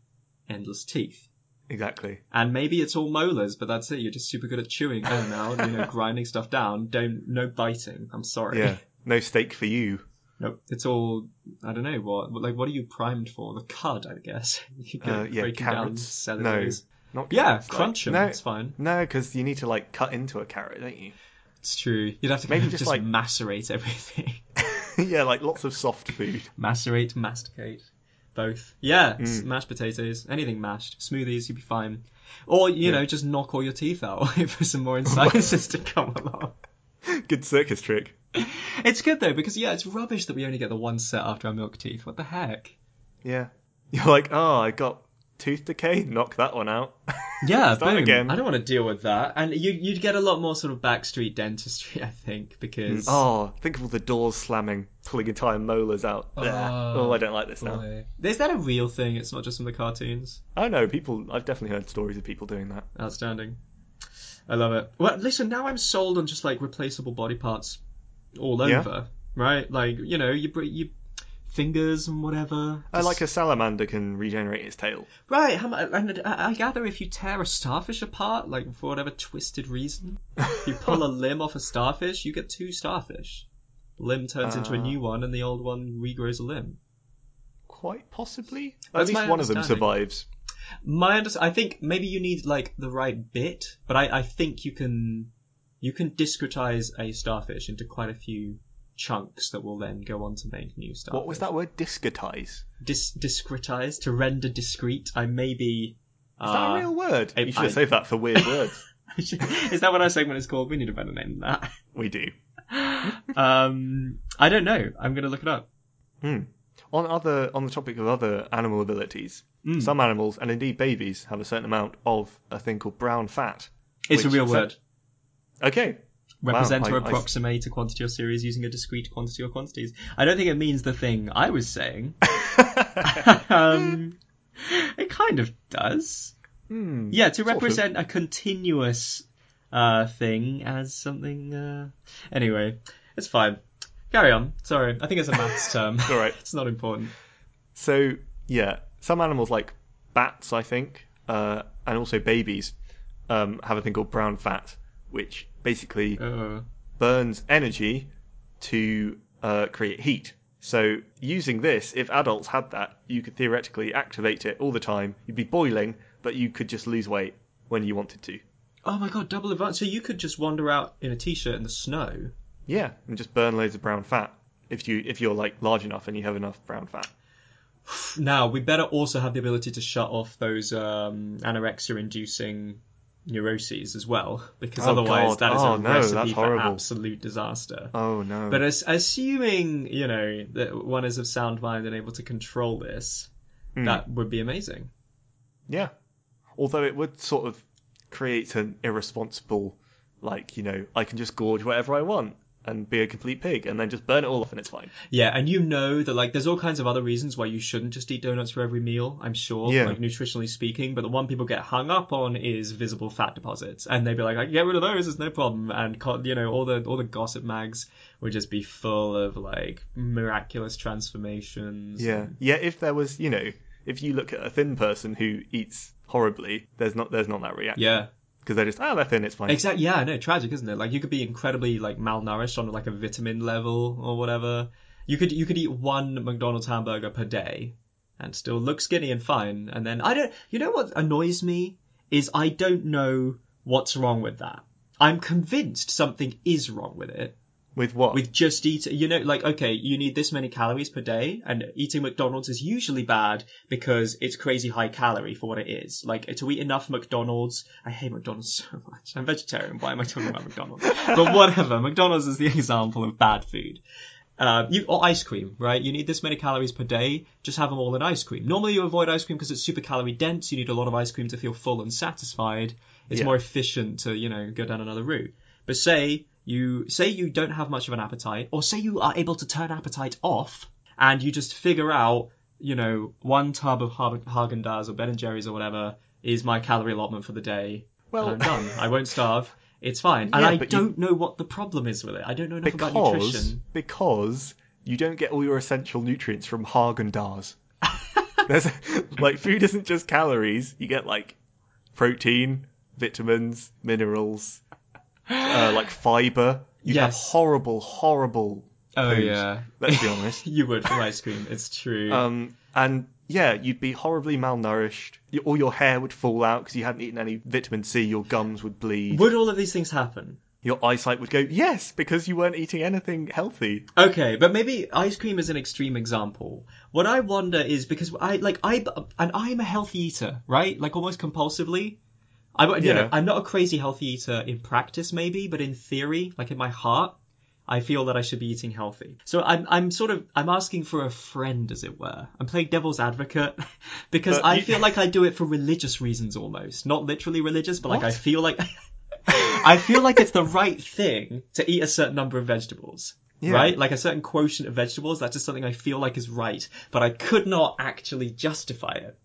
endless teeth. Exactly. And maybe it's all molars, but that's it. You're just super good at chewing. Oh, now you know, grinding stuff down. Don't no biting. I'm sorry. Yeah. No steak for you. Nope. It's all I don't know what. Like what are you primed for? The cud, I guess. You Uh, yeah, carrots. cellulose. Not Yeah, carrots, like- crunch them. No, It's fine. no, because you need to like cut into a carrot, don't you? It's true. You'd have to Maybe just, just like- macerate everything. yeah, like lots of soft food. macerate, masticate, both. Yeah, Mm. mashed potatoes, anything mashed, smoothies, you'd be fine. Or you Yeah. know, just knock all your teeth out. Wait for some more incisors to come along. Good circus trick. It's good though because yeah, it's rubbish that we only get the one set after our milk teeth. What the heck? Yeah. You're like, oh, I got tooth decay, knock that one out. Yeah, Start boom. again. I don't want to deal with that. And you, you'd get a lot more sort of backstreet dentistry, I think, because. Mm. oh, think of all the doors slamming, pulling entire molars out. Oh. Oh, I don't like this now. boy. Is that a real thing? It's not just from the cartoons. I know people. I've definitely heard stories of people doing that. Outstanding. I love it. Well, listen, now I'm sold on just like replaceable body parts all Yeah. over, right? Like, you know, you br- you fingers and whatever. I like a salamander can regenerate its tail. Right, and I I gather if you tear a starfish apart, like for whatever twisted reason, you pull a limb off a starfish, you get two starfish. The limb turns into a Ah. new one, and the old one regrows a limb. Quite possibly. That's At least one of them survives. My under- I think maybe you need like the right bit, but I, I think you can you can discretize a starfish into quite a few chunks that will then go on to make new stuff. What was that word? Discretize. Dis- discretize to render discrete. I maybe. Is that a real word? I- you should I- have saved that for weird words. Is that what our segment is called? We need a better name than that. We do. Um, I don't know. I'm gonna look it up. Hmm. On other on the topic of other animal abilities, Hmm. some animals and indeed babies have a certain amount of a thing called brown fat. It's a real word. Okay. Represent Wow, or I- I- approximate a quantity or series using a discrete quantity or quantities. I don't think it means the thing I was saying. um, it kind of does. Hmm. Yeah, to Sort of. represent a continuous uh, thing as something. Uh... Anyway, it's fine. Carry on. Sorry, I think it's a maths term. All right. it's not important. So yeah, some animals like bats, I think, uh, and also babies, um, have a thing called brown fat, which basically Uh, burns energy to uh, create heat. So using this, if adults had that, you could theoretically activate it all the time. You'd be boiling, but you could just lose weight when you wanted to. oh my god, double advantage. So you could just wander out in a t-shirt in the snow. Yeah, and just burn loads of brown fat if you if you're like large enough and you have enough brown fat. Now we better also have the ability to shut off those um, anorexia-inducing neuroses as well, because Oh, otherwise God. that is Oh, a no, recipe for horrible. absolute disaster. Oh no. But as, assuming you know that one is of sound mind and able to control this, Hmm. that would be amazing. Yeah. Although it would sort of create an irresponsible, like, you know, I can just gorge whatever I want and be a complete pig and then just burn it all off and it's fine. Yeah, and you know that like there's all kinds of other reasons why you shouldn't just eat donuts for every meal. I'm sure, Yeah. like nutritionally speaking. But the one people get hung up on is visible fat deposits, and they'd be like, I can get rid of those, it's no problem. And you know, all the all the gossip mags would just be full of like miraculous transformations. Yeah. Yeah, if there was, you know, if you look at a thin person who eats horribly, there's not there's not that reaction. Yeah. Because they're just, oh, they're thin, it's fine. Exactly. Yeah, no, tragic, isn't it? Like you could be incredibly like malnourished on like a vitamin level or whatever. You could you could eat one McDonald's hamburger per day and still look skinny and fine. And then I don't. You know what annoys me is I don't know what's wrong with that. I'm convinced something is wrong with it. With what? With just eating, you know, like okay, you need this many calories per day, and eating McDonald's is usually bad because it's crazy high calorie for what it is. Like to eat enough McDonald's, I hate McDonald's so much. I'm vegetarian. Why am I talking about McDonald's? But whatever. McDonald's is the example of bad food. Uh, you, or ice cream, right? You need this many calories per day. Just have them all in ice cream. Normally, you avoid ice cream because it's super calorie dense. You need a lot of ice cream to feel full and satisfied. It's Yeah. more efficient to, you know, go down another route. But say you say you don't have much of an appetite, or say you are able to turn appetite off, and you just figure out, you know, one tub of Haagen Dazs or Ben and Jerry's or whatever is my calorie allotment for the day. Well- and I'm done. I won't starve. It's fine. And Yeah, I don't know what the problem is with it. I don't know enough about because, nutrition. because you don't get all your essential nutrients from Haagen Dazs. There's like food isn't just calories. You get like protein, vitamins, minerals, uh, like fiber. You have Yes. horrible, horrible. Oh yeah. Let's be honest. you would from ice cream. It's true. Um, and yeah, you'd be horribly malnourished. All your hair would fall out because you hadn't eaten any vitamin C. Your gums would bleed. would all of these things happen? Your eyesight would go yes because you weren't eating anything healthy. Okay, but maybe ice cream is an extreme example. What I wonder is because I like I and I'm a healthy eater, right? Like almost compulsively. I you know. I'm not a crazy healthy eater in practice, maybe, but in theory, like in my heart, I feel that I should be eating healthy. So I'm I'm sort of I'm asking for a friend, as it were. I'm playing devil's advocate because But I you- feel like I do it for religious reasons almost, not literally religious, but like I feel like I feel like it's the right thing to eat a certain number of vegetables. Yeah. Right? Like a certain quotient of vegetables, that's just something I feel like is right, but I could not actually justify it.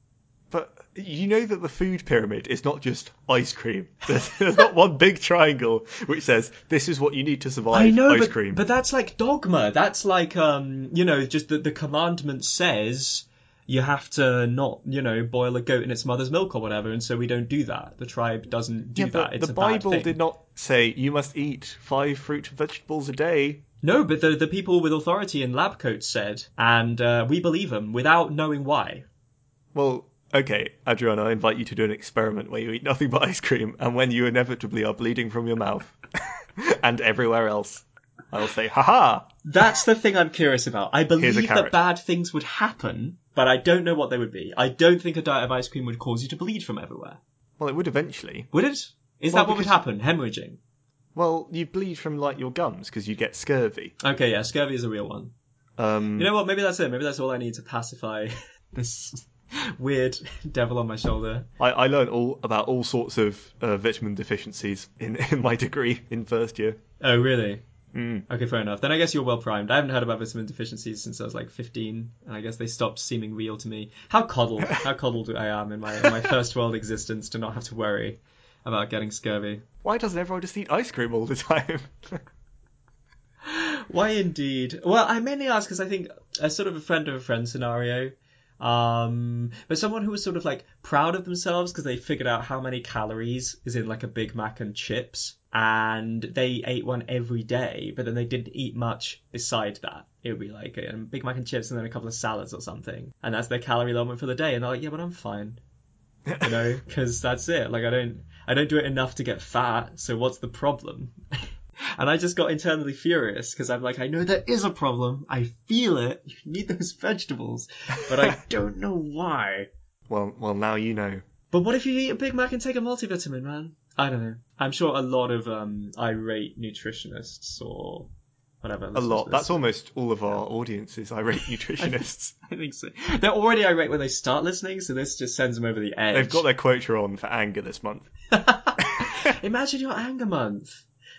But you know that the food pyramid is not just ice cream. There's, there's not one big triangle which says this is what you need to survive I know, ice but, cream. but that's like dogma. That's like, um, you know, just that the commandment says you have to not, you know, boil a goat in its mother's milk or whatever, and so we don't do that. The tribe doesn't do yeah, that. It's the Bible did not say you must eat five fruit and vegetables a day. No, but the the people with authority in lab coats said, and uh, we believe them without knowing why. Well, okay, Adriano, I invite you to do an experiment where you eat nothing but ice cream, and when you inevitably are bleeding from your mouth and everywhere else, I'll say, haha! That's the thing I'm curious about. I believe that carrot. bad things would happen, but I don't know what they would be. I don't think a diet of ice cream would cause you to bleed from everywhere. Well, it would eventually. Would it? Is Well, that what would because- happen? Hemorrhaging? Well, you bleed from like your gums because you get scurvy. Okay, yeah, scurvy is a real one. Um, You know what? Maybe that's it. Maybe that's all I need to pacify this weird devil on my shoulder. I, I learned all about all sorts of uh, vitamin deficiencies in, in my degree in first year. Oh, really? Mm. Okay, fair enough. Then I guess you're well primed. I haven't heard about vitamin deficiencies since I was like 15, and I guess they stopped seeming real to me. How coddled, how coddled I am in my in my first world existence to not have to worry about getting scurvy. Why doesn't everyone just eat ice cream all the time? Why indeed? Well, I mainly ask because I think a sort of a friend of a friend scenario. Um, but someone who was sort of like proud of themselves because they figured out how many calories is in like a Big Mac and chips, and they ate one every day, but then they didn't eat much beside that. It would be like a Big Mac and chips and then a couple of salads or something, and that's their calorie limit for the day. And they're like, yeah, but I'm fine, you know, because that's it. Like I don't, I don't do it enough to get fat, so what's the problem? And I just got internally furious because I'm like, I know there is a problem. I feel it. You need those vegetables, but I don't know why. well, well, now you know. But what if you eat a Big Mac and take a multivitamin, man? I don't know. I'm sure a lot of um, irate nutritionists or whatever. A lot. That's almost all of our audiences, irate nutritionists. I think so. They're already irate when they start listening, so this just sends them over the edge. They've got their quota on for anger this month. Imagine your anger month.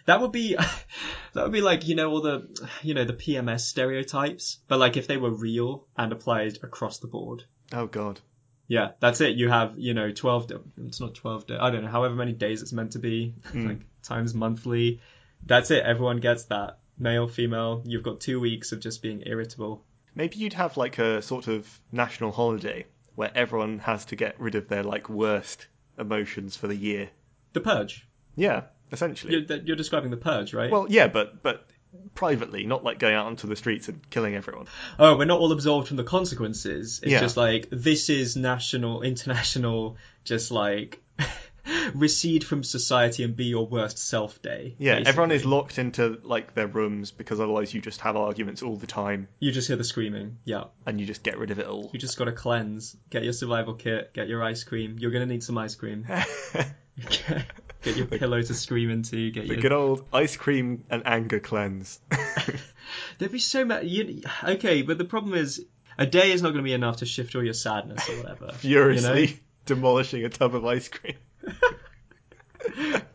That would be, that would be like you know all the, you know the PMS stereotypes, but like if they were real and applied across the board. Oh God. Yeah, that's it. You have you know twelve. It's not twelve. I don't know. However many days it's meant to be, hmm. like times monthly. That's it. Everyone gets that. Male, female. You've got two weeks of just being irritable. Maybe you'd have like a sort of national holiday where everyone has to get rid of their like worst emotions for the year. The purge. Yeah, essentially. You're, you're describing the purge, right? Well, yeah, but but privately, not like going out onto the streets and killing everyone. oh, we're not all absolved from the consequences. It's Yeah. just like this is national, international, just like recede from society and be your worst self day. Yeah, everyone is locked into like their rooms because otherwise you just have arguments all the time You just hear the screaming. Yeah. and you just get rid of it all. You just gotta cleanse. Get your survival kit. Get your ice cream. You're gonna need some ice cream. get your pillow to scream into. Get the your. good old ice cream and anger cleanse. There'd be so many. You... Okay, but the problem is, a day is not gonna be enough to shift all your sadness or whatever. Furiously You know? demolishing a tub of ice cream.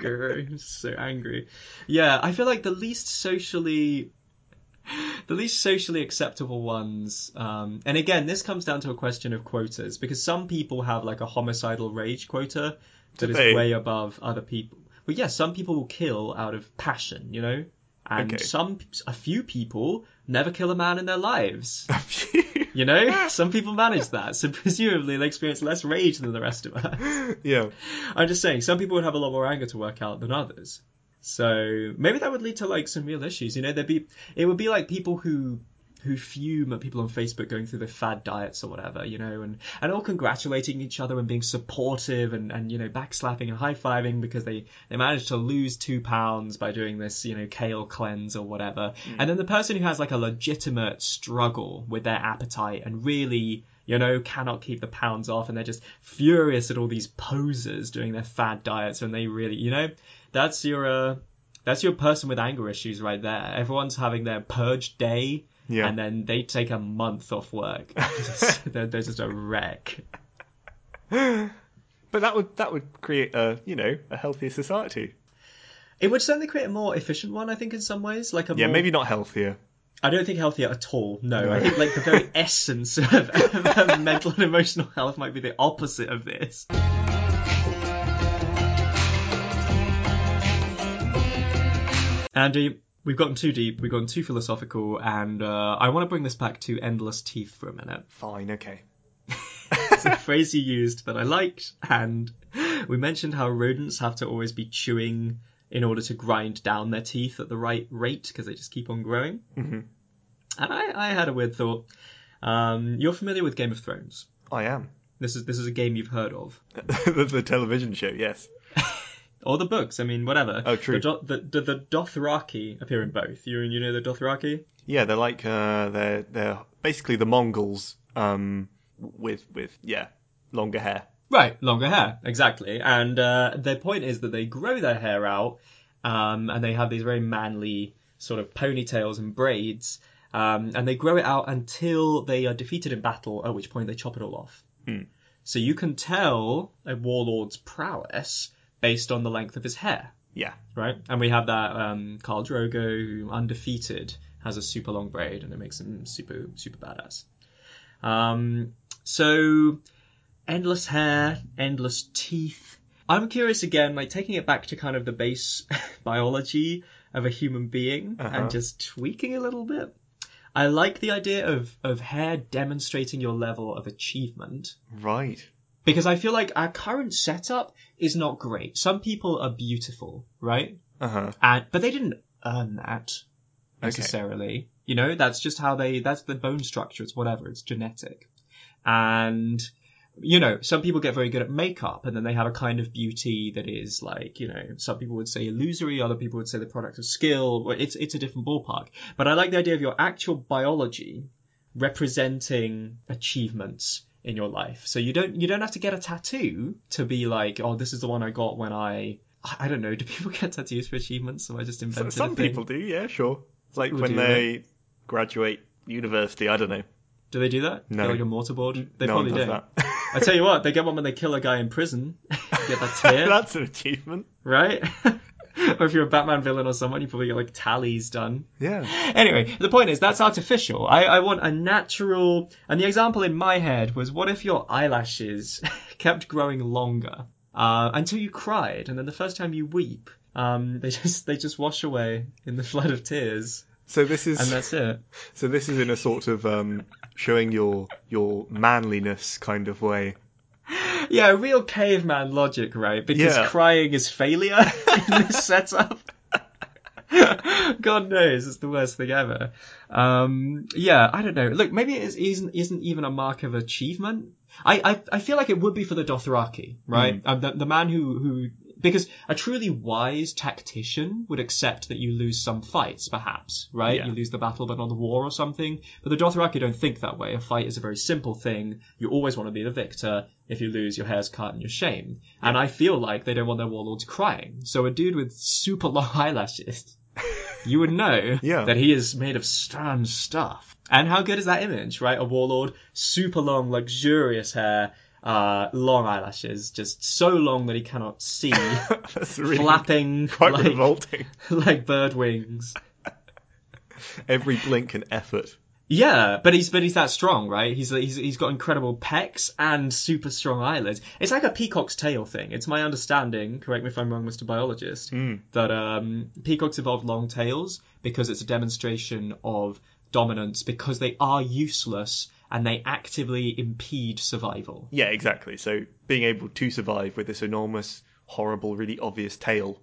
I'm so angry. Yeah, I feel like the least socially the least socially acceptable ones um, and again this comes down to a question of quotas because some people have like a homicidal rage quota that is they? way above other people but yeah some people will kill out of passion you know and Okay. some a few people never kill a man in their lives you know some people manage that so presumably they experience less rage than the rest of us yeah. I'm just saying, some people would have a lot more anger to work out than others. So maybe that would lead to like some real issues. You know, there'd be it would be like people who who fume at people on Facebook going through their fad diets or whatever, you know, and, and all congratulating each other and being supportive and, and you know, backslapping and high fiving because they, they managed to lose two pounds by doing this, you know, kale cleanse or whatever. Mm. And then the person who has like a legitimate struggle with their appetite and really, you know, cannot keep the pounds off and they're just furious at all these posers doing their fad diets when they really, you know, that's your, uh, That's your person with anger issues right there. Everyone's having their purge day, Yeah. and then they take a month off work. they're, they're just a wreck. But that would that would create a you know a healthier society. It would certainly create a more efficient one, I think, in some ways. Like a Yeah, more, maybe not healthier. I don't think healthier at all. No, I think like the very essence of, of mental and emotional health might be the opposite of this. Andy, we've gotten too deep, we've gotten too philosophical, and uh, I want to bring this back to endless teeth for a minute. Fine, okay. It's a phrase you used that I liked, and we mentioned how rodents have to always be chewing in order to grind down their teeth at the right rate because they just keep on growing. Mhm. And I, I had a weird thought. Um, you're familiar with Game of Thrones. I am This is this is a game you've heard of, the, the television show. Yes. Or the books. I mean, whatever. Oh, true. The, Do- the, the, the Dothraki appear in both. You you know the Dothraki. Yeah, they're like uh, they're they're basically the Mongols um with with yeah longer hair. Right, longer hair, exactly. And uh, their point is that they grow their hair out, um, and they have these very manly sort of ponytails and braids, um, and they grow it out until they are defeated in battle, at which point they chop it all off. Hmm. So you can tell a warlord's prowess based on the length of his hair, Yeah. right? And we have that um, Khal Drogo, who undefeated, has a super long braid, and it makes him super super badass. Um, so endless hair, endless teeth. I'm curious again, like taking it back to kind of the base biology of a human being Uh-huh. and just tweaking a little bit. I like the idea of, of hair demonstrating your level of achievement Right. Because I feel like our current setup is not great. Some people are beautiful, right? Uh huh. And but they didn't earn that necessarily. You know, that's just how they. That's the bone structure. It's whatever. It's genetic, and you know, some people get very good at makeup, and then they have a kind of beauty that is like, you know, some people would say illusory, other people would say the product of skill. It's it's a different ballpark. But I like the idea of your actual biology representing achievements in your life. So you don't you don't have to get a tattoo to be like, oh, this is the one I got when I. I don't know. Do people get tattoos for achievements? Or I just invented some people do. Yeah, sure. It's like People when they graduate university. I don't know. Do they do that? No. Get like a mortarboard? They no probably one does do. that. I tell you what, they get one when they kill a guy in prison. get that tear, That's an achievement. right? or if you're a Batman villain or someone, you probably get like tallies done. Yeah. Anyway, the point is that's artificial. I, I want a natural. And the example in my head was, what if your eyelashes kept growing longer uh, until you cried, and then the first time you weep, um, they just they just wash away in the flood of tears, So this is and that's it. so this is in a sort of um, showing your your manliness kind of way. Yeah, real caveman logic, right? Because Yeah. crying is failure in this setup. God knows, it's the worst thing ever. Um, yeah, I don't know. Look, maybe it is, isn't isn't even a mark of achievement. I, I, I feel like it would be for the Dothraki, right? Um, the, the man who, who because a truly wise tactician would accept that you lose some fights, perhaps, right? Yeah. You lose the battle but not the war or something. But the Dothraki don't think that way. A fight is a very simple thing. You always want to be the victor. If you lose, your hair's cut and you're shame. And I feel like they don't want their warlords crying. So a dude with super long eyelashes, you would know Yeah. that he is made of stern stuff. And how good is that image, right? A warlord, super long, luxurious hair, uh, long eyelashes, just so long that he cannot see, really flapping quite like, revolting. like bird wings. Every blink and effort. Yeah, but he's but he's that strong, right? He's he's he's got incredible pecs and super strong eyelids. It's like a peacock's tail thing. It's my understanding. Correct me if I'm wrong, Mr. Biologist. Mm. That um, peacocks evolved long tails because it's a demonstration of dominance because they are useless and they actively impede survival. Yeah, exactly. So being able to survive with this enormous, horrible, really obvious tail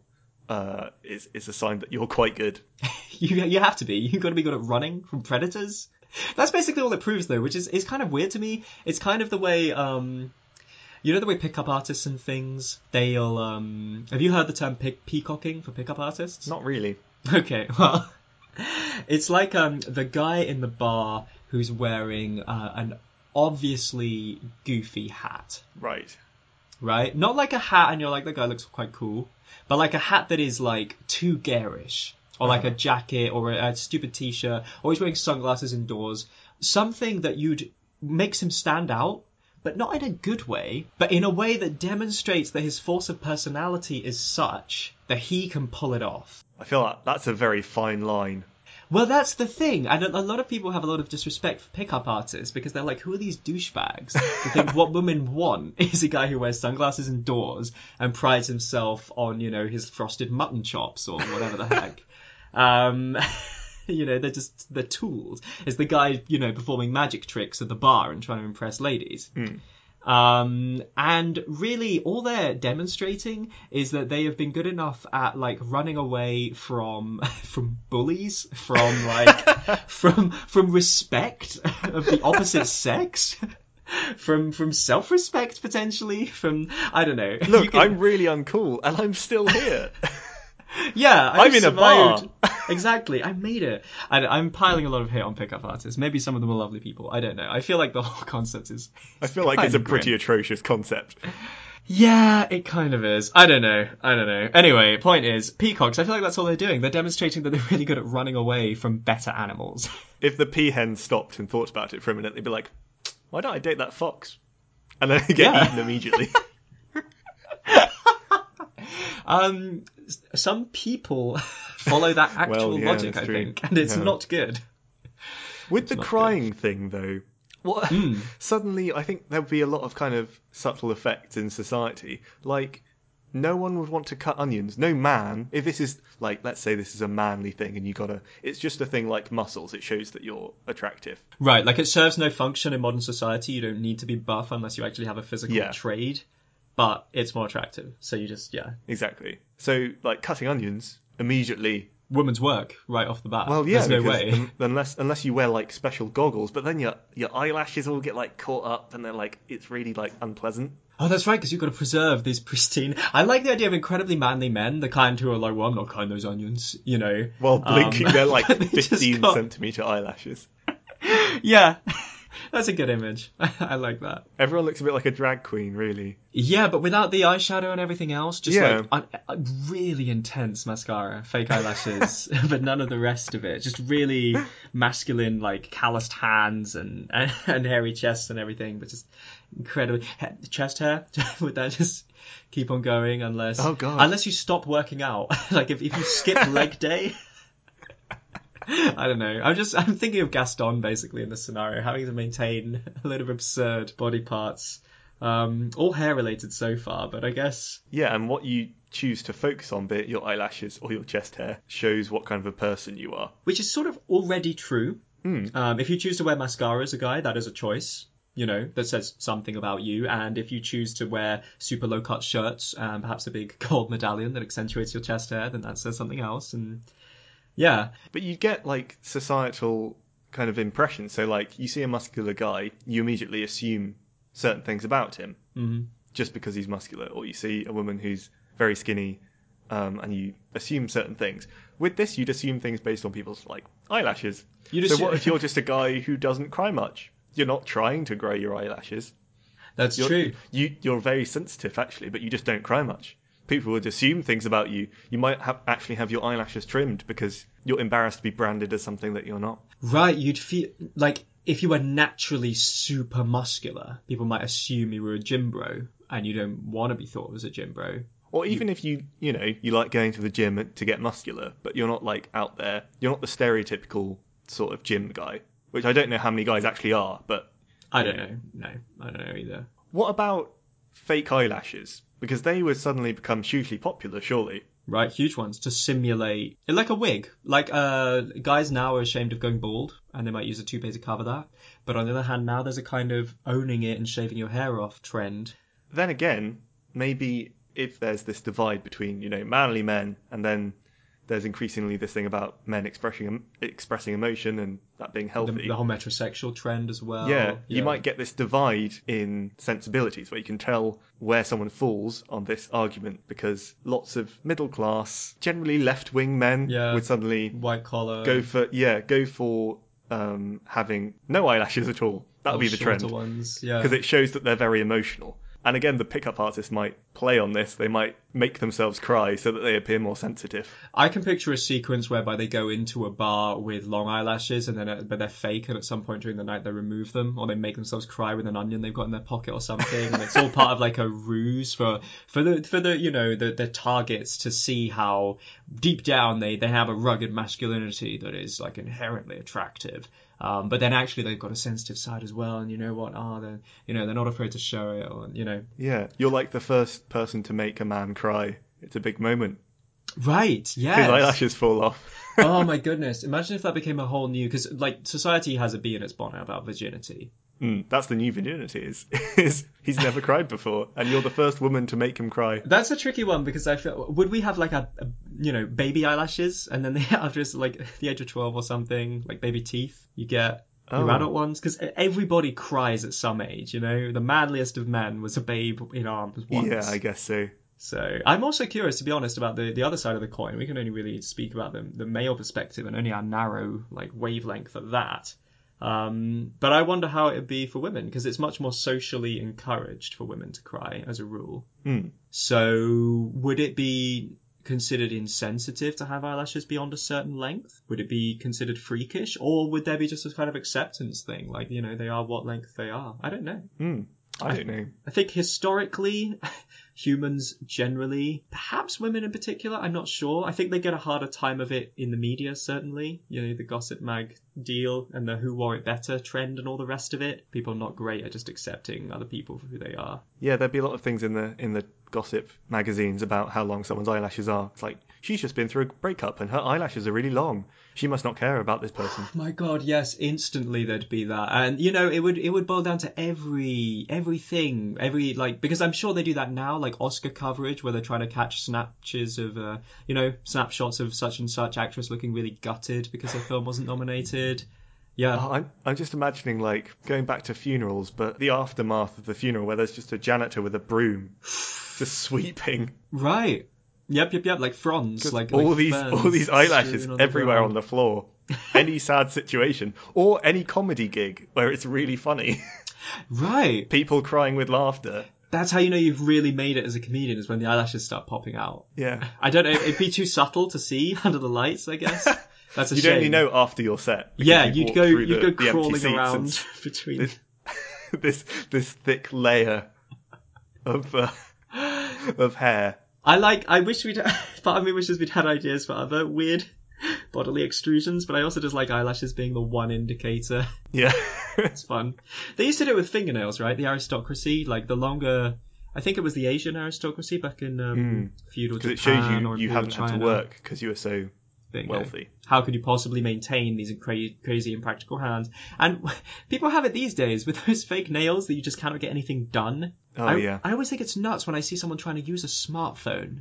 uh, is is a sign that you're quite good. You you have to be. You've got to be good at running from predators. That's basically all it proves, though, which is is kind of weird to me. It's kind of the way um, you know the way pickup artists and things. They'll um, have you heard the term pick- peacocking for pickup artists? Not really. Okay, well, it's like um the guy in the bar who's wearing uh, an obviously goofy hat. Right. right? Not like a hat and you're like, that guy looks quite cool, but like a hat that is like too garish, or like a jacket or a, a stupid t-shirt, or he's wearing sunglasses indoors. Something that you'd makes him stand out, but not in a good way, but in a way that demonstrates that his force of personality is such that he can pull it off. I feel like that's a very fine line. Well, that's the thing, and a a lot of people have a lot of disrespect for pickup artists because they're like, "Who are these douchebags?" They think what women want is a guy who wears sunglasses indoors and prides himself on, you know, his frosted mutton chops or whatever the heck. Um, you know, they're just they're tools. It's the guy, you know, performing magic tricks at the bar and trying to impress ladies. Um, and really, all they're demonstrating is that they have been good enough at like running away from from bullies, from like from from respect of the opposite sex, from from self respect potentially, from I don't know. Look, can- I'm really uncool, and I'm still here. yeah, I I'm in a bar. Exactly, I made it. I, I'm piling a lot of hate on pickup artists. Maybe some of them are lovely people. I don't know. I feel like the whole concept is I feel like it's a pretty grim. atrocious concept. Yeah, it kind of is. I don't know. I don't know. Anyway, point is, peacocks, I feel like that's all they're doing. They're demonstrating that they're really good at running away from better animals. If the peahen stopped and thought about it for a minute, they'd be like, "Why don't I date that fox?" And then get Yeah. eaten immediately. um, some people follow that actual yeah, logic, I true. think, and it's Yeah. not good. With the not crying thing, though, what Hmm. suddenly I think there'd be a lot of kind of subtle effects in society. Like, no one would want to cut onions. No man, if this is like, let's say this is a manly thing, and you gotta, it's just a thing like muscles. It shows that you're attractive. Right, like it serves no function in modern society. You don't need to be buff unless you actually have a physical Yeah. trade, but it's more attractive. So you just, yeah. Exactly. So, like cutting onions immediately. Woman's work right off the bat. Well, yeah, There's no way. un- unless unless you wear like special goggles, but then your your eyelashes all get like caught up, and they're like it's really like unpleasant. Oh, that's right, because you've got to preserve these pristine. I like the idea of incredibly manly men, the kind who are like, "Well, I'm not cutting those onions," you know. While blinking Um, their like but they just 15 got- centimeter eyelashes. Yeah, that's a good image. I like that. Everyone looks a bit like a drag queen, really. Yeah, but without the eyeshadow and everything else, just Yeah. like un- uh, really intense mascara, fake eyelashes, but none of the rest of it. Just really masculine, like calloused hands and and, and hairy chests and everything, but just incredibly he- chest hair. Would that just keep on going unless Oh, God. unless you stop working out? like if if you skip leg day. I don't know. I'm just I'm thinking of Gaston basically in this scenario, having to maintain a lot of absurd body parts, um, all hair related so far. But I guess Yeah, and what you choose to focus on, be it your eyelashes or your chest hair, shows what kind of a person you are. which is sort of already true. Hmm. Um, if you choose to wear mascara as a guy, that is a choice. You know that says something about you. And if you choose to wear super low cut shirts and perhaps a big gold medallion that accentuates your chest hair, then that says something else. And yeah, But you get like societal kind of impressions. So, like, you see a muscular guy, you immediately assume certain things about him hmm just because he's muscular. Or you see a woman who's very skinny, um, and you assume certain things. With this, you'd assume things based on people's like eyelashes. You just- so, what if you're just a guy who doesn't cry much? You're not trying to grow your eyelashes. that's You're, true. You, you're very sensitive, actually, but you just don't cry much. People would assume things about you. You might have, actually have your eyelashes trimmed because you're embarrassed to be branded as something that you're not. Right, you'd feel like if you were naturally super muscular, people might assume you were a gym bro, and you don't want to be thought of as a gym bro. Or even if you, you know, you like going to the gym to get muscular, but you're not like out there. You're not the stereotypical sort of gym guy, which I don't know how many guys actually are. But I don't know. No, I don't know either. what about fake eyelashes? Because they would suddenly become hugely popular, surely. Right, huge ones to simulate like a wig. Like uh, guys now are ashamed of going bald, and they might use a toupee to cover that. But on the other hand, now there's a kind of owning it and shaving your hair off trend. then again, maybe if there's this divide between you know manly men, and then there's increasingly this thing about men expressing expressing emotion and that being The, healthy. the whole metrosexual trend as well. yeah, you might get this divide in sensibilities where you can tell where someone falls on this argument because lots of middle class, generally left wing men Yeah. would suddenly white collar. go for yeah, go for um, having no eyelashes at all. That would be the trend ones. Yeah. because it shows that they're very emotional. And again, the pickup artist might play on this. They might make themselves cry so that they appear more sensitive. I can picture a sequence whereby they go into a bar with long eyelashes and then uh, but they're fake and at some point during the night they remove them or they make themselves cry with an onion they've got in their pocket or something and it's all part of like a ruse for for the for the you know the the targets to see how deep down they they have a rugged masculinity that is like inherently attractive. Um, but then actually they've got a sensitive side as well, and you know what? Ah, they're you know they're not afraid to show it, or you know, Yeah, you're like the first person to make a man cry. It's a big moment. right? Yeah. His eyelashes fall off. oh my goodness! Imagine if that became a whole new because like society has a bee in its bonnet about virginity. Mm, that's the new virginity. Is, is he's never cried before, and you're the first woman to make him cry. That's a tricky one because I feel would we have like a you know baby eyelashes and then they after like the age of twelve or something like baby teeth you get your Oh. adult ones because everybody cries at some age. You know the manliest of men was a babe in arms once. Yeah, I guess so. So I'm also curious, to be honest, about the, the other side of the coin. We can only really speak about the, the male perspective and only our narrow like wavelength of that. Um, but I wonder how it would be for women because it's much more socially encouraged for women to cry as a rule. Hmm. So would it be considered insensitive to have eyelashes beyond a certain length? Would it be considered freakish, or would there be just a kind of acceptance thing, like you know they are what length they are? I don't know. Hmm. I don't know. I think historically, humans generally, perhaps women in particular, I'm not sure. I think they get a harder time of it in the media, certainly. You know, the gossip mag deal and the who wore it better trend and all the rest of it. People are not great at just accepting other people for who they are. Yeah, there'd be a lot of things in the in the gossip magazines about how long someone's eyelashes are. It's like she's just been through a breakup and her eyelashes are really long. She must not care about this person. My God, yes, instantly there'd be that, and you know, it would it would boil down to every everything, every like because I'm sure they do that now, like Oscar coverage where they're trying to catch snatches of, uh, you know, snapshots of such and such actress looking really gutted because her film wasn't nominated. Yeah, Oh, I'm I'm just imagining like going back to funerals, but the aftermath of the funeral where there's just a janitor with a broom, just sweeping right. Yep, yep, yep. Like fronds, like all like these all these eyelashes on the everywhere ground. on the floor. Any sad situation or any comedy gig where it's really funny, Right. people crying with laughter. That's how you know you've really made it as a comedian is when the eyelashes start popping out. Yeah, I don't know. It'd be too subtle to see under the lights. I guess that's a you'd shame. only know after your set. Yeah, you you'd go you'd the- go crawling around between. this this thick layer of uh, of hair. I like. I wish we'd. Part of me wishes we'd had ideas for other weird bodily extrusions, but I also just like eyelashes being the one indicator. Yeah, It's fun. They used to do it with fingernails, right? The aristocracy, like the longer. I think it was the Asian aristocracy back in um, feudal because Japan it shows you you haven't had to work because you were so Wealthy. How could you possibly maintain these cra- crazy impractical hands? And people have it these days with those fake nails that you just cannot get anything done. Oh I, yeah. I always think it's nuts when I see someone trying to use a smartphone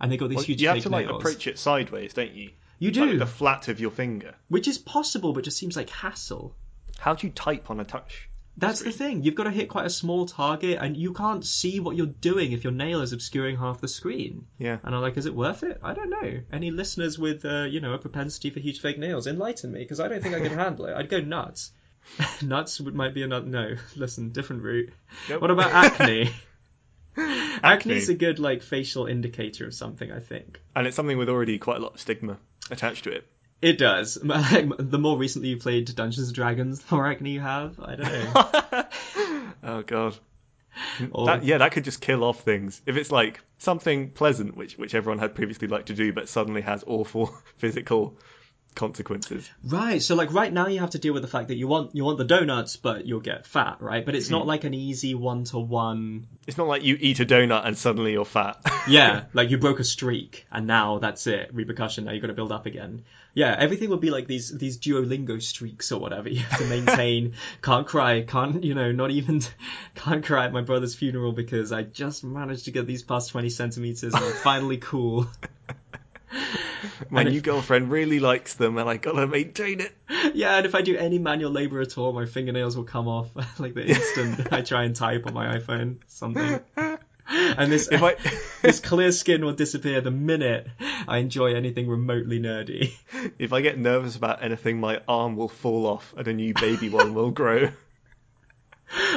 and they got these Well, huge you have to like nails. approach it sideways, don't you? you do, with the flat of your finger. which is possible, but just seems like hassle. How do you type on a touch? That's the thing. You've got to hit quite a small target, and you can't see what you're doing if your nail is obscuring half the screen. Yeah. And I'm like, is it worth it? I don't know. Any listeners with, uh, you know, a propensity for huge fake nails, enlighten me, because I don't think I could handle it. I'd go nuts. nuts would might be another. No, listen, different route. Nope. What about acne? acne? Acne's a good like facial indicator of something. I think And it's something with already quite a lot of stigma attached to it. It does. the more recently you played Dungeons and Dragons, the more acne you have. I don't know. Oh god. Or- That, yeah, that could just kill off things. If it's like something pleasant, which which everyone had previously liked to do, but suddenly has awful physical consequences. Right. So like right now you have to deal with the fact that you want you want the donuts, but you'll get fat, right? But it's not hmm. like an easy one to one. It's not like you eat a donut and suddenly you're fat. Yeah, like you broke a streak and now that's it. Repercussion. Now you've got to build up again. Yeah, everything would be like these these Duolingo streaks or whatever. You have to maintain. can't cry. Can't you know? Not even can't cry at my brother's funeral because I just managed to get these past twenty centimeters and I'm finally cool. My And new if- girlfriend really likes them, and I gotta maintain it. Yeah, and if I do any manual labor at all, my fingernails will come off like the instant I try and type on my iPhone something. And this If I this clear skin will disappear the minute I enjoy anything remotely nerdy. if I get nervous about anything, my arm will fall off and a new baby one will grow.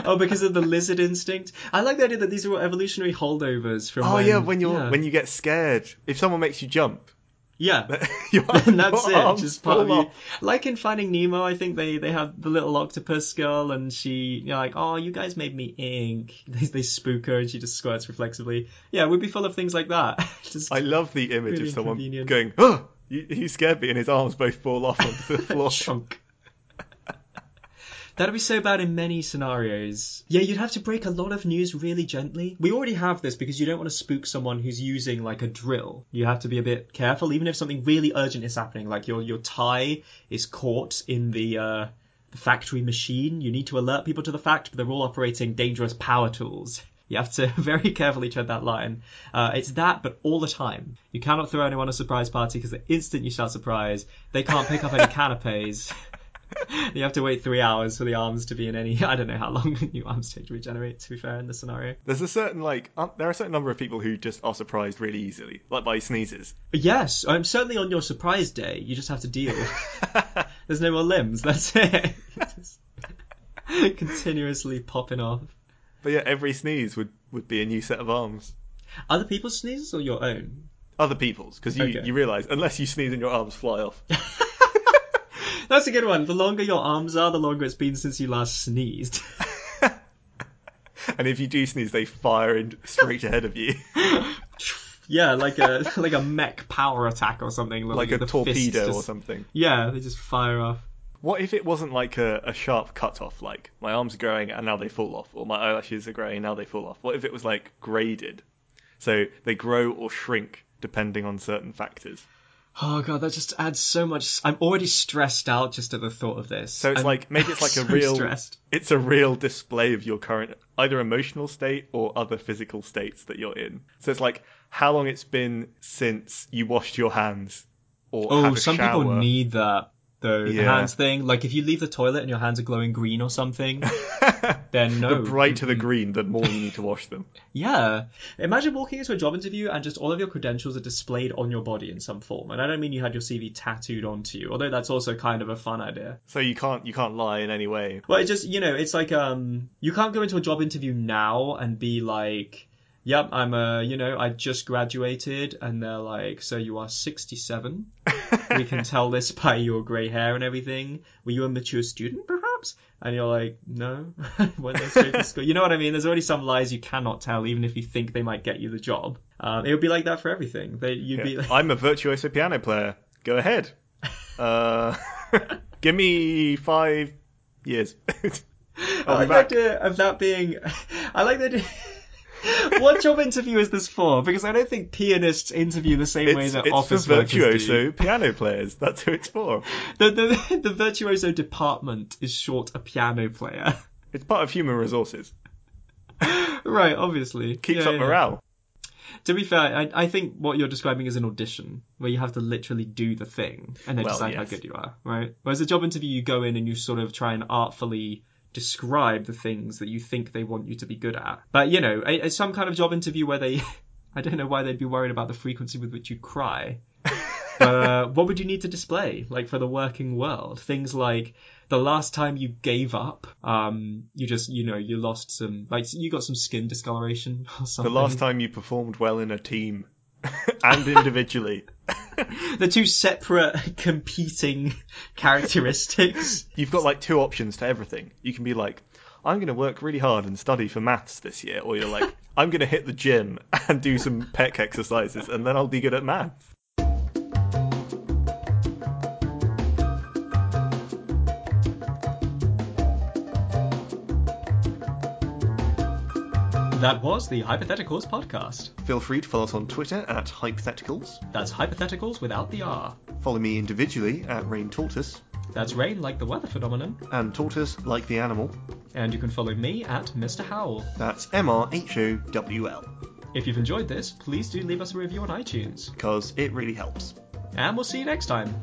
oh, because of the lizard instinct. I like the idea that these are all evolutionary holdovers from. Oh when, yeah, when you yeah. when you get scared, if someone makes you jump, yeah. and that's it. Just part of you. off. Like in Finding Nemo, I think they they have the little octopus girl, and she, you know, like, oh, you guys made me ink. They, they spook her, and she just squirts reflexively. Yeah, we'd be full of things like that. just I love the image Really of someone going, "Oh, you, you scared me," and his arms both fall off onto the floor. chunk. That'd be so bad in many scenarios. Yeah, you'd have to break a lot of news really gently. We already have this because you don't want to spook someone who's using like a drill. You have to be a bit careful, even if something really urgent is happening, like your your tie is caught in the uh, the factory machine. You need to alert people to the fact, but they're all operating dangerous power tools. You have to very carefully tread that line. Uh, it's that, but all the time. You cannot throw anyone a surprise party because the instant you shout surprise, they can't pick up any canapes. you have to wait three hours for the arms to be in any. I don't know how long new arms take to regenerate. To be fair, in this scenario. There's a certain like, um, there are a certain number of people who just are surprised really easily, like by sneezes. Yes, I'm certainly on your surprise day. You just have to deal. There's no more limbs. That's it. Continuously popping off. But yeah, every sneeze would would be a new set of arms. Other people's sneezes or your own? Other people's, because you Okay. you realise unless you sneeze and your arms fly off. That's a good one. The longer your arms are, the longer it's been since you last sneezed. and if you do sneeze, they fire in straight ahead of you, yeah, like a like a mech power attack or something. like a torpedo or something. Yeah, they just fire off. What if it wasn't like a, a sharp cut off, like my arms are growing and now they fall off, or my eyelashes are growing and now they fall off? What if it was like graded? So they grow or shrink depending on certain factors. Oh god, that just adds so much. I'm already stressed out just at the thought of this. So it's I'm like maybe it's like a so real stressed. it's a real display of your current either emotional state or other physical states that you're in. So it's like how long it's been since you washed your hands or Oh, had a some shower. people need that. The Yeah. hands thing. Like if you leave the toilet and your hands are glowing green or something, then no. the brighter the green, the more you need to wash them. Yeah. Imagine walking into a job interview and just all of your credentials are displayed on your body in some form. And I don't mean you had your CV tattooed onto you, although that's also kind of a fun idea. So you can't you can't lie in any way. Well, it just, you know, it's like, um, you can't go into a job interview now and be like, yep, I'm a, you know, I just graduated. And they're like, so you are 67. we can tell this by your grey hair and everything. Were you a mature student, perhaps? And you're like, no, went straight to school. You know what I mean? There's already some lies you cannot tell, even if you think they might get you the job. Um, it would be like that for everything. They, you'd be like, I'm a virtuoso piano player. Go ahead. Uh, give me five years. I like be the idea of that being. I like the idea. what job interview is this for? Because I don't think pianists interview the same way that it's for office do. virtuoso piano players. That's who it's for. The, the the virtuoso department is short a piano player. It's part of human resources. right, obviously. Keeps Yeah, up yeah. morale. To be fair, I, I think what you're describing is an audition where you have to literally do the thing and then Well, decide how good you are, right? Whereas a job interview, you go in and you sort of try and artfully describe the things that you think they want you to be good at. But you know, a, a- some kind of job interview where they, I don't know why they'd be worried about the frequency with which you cry. But uh, what would you need to display, like for the working world? Things like the last time you gave up, um, you just, you know, you lost some, like you got some skin discoloration or something. The last time you performed well in a team and individually. the two separate competing characteristics. You've got like two options to everything. You can be like, I'm going to work really hard and study for maths this year, or you're like, I'm going to hit the gym and do some pec exercises, and then I'll be good at maths. That was the Hypotheticals podcast. Feel free to follow us on Twitter at Hypotheticals. That's Hypotheticals without the R. Follow me individually at Rain Tortoise, That's rain like the weather phenomenon. and Tortoise like the animal. And you can follow me at Mr. Howl. That's M R H O W L, If you've enjoyed this, please do leave us a review on iTunes. because it really helps. And we'll see you next time.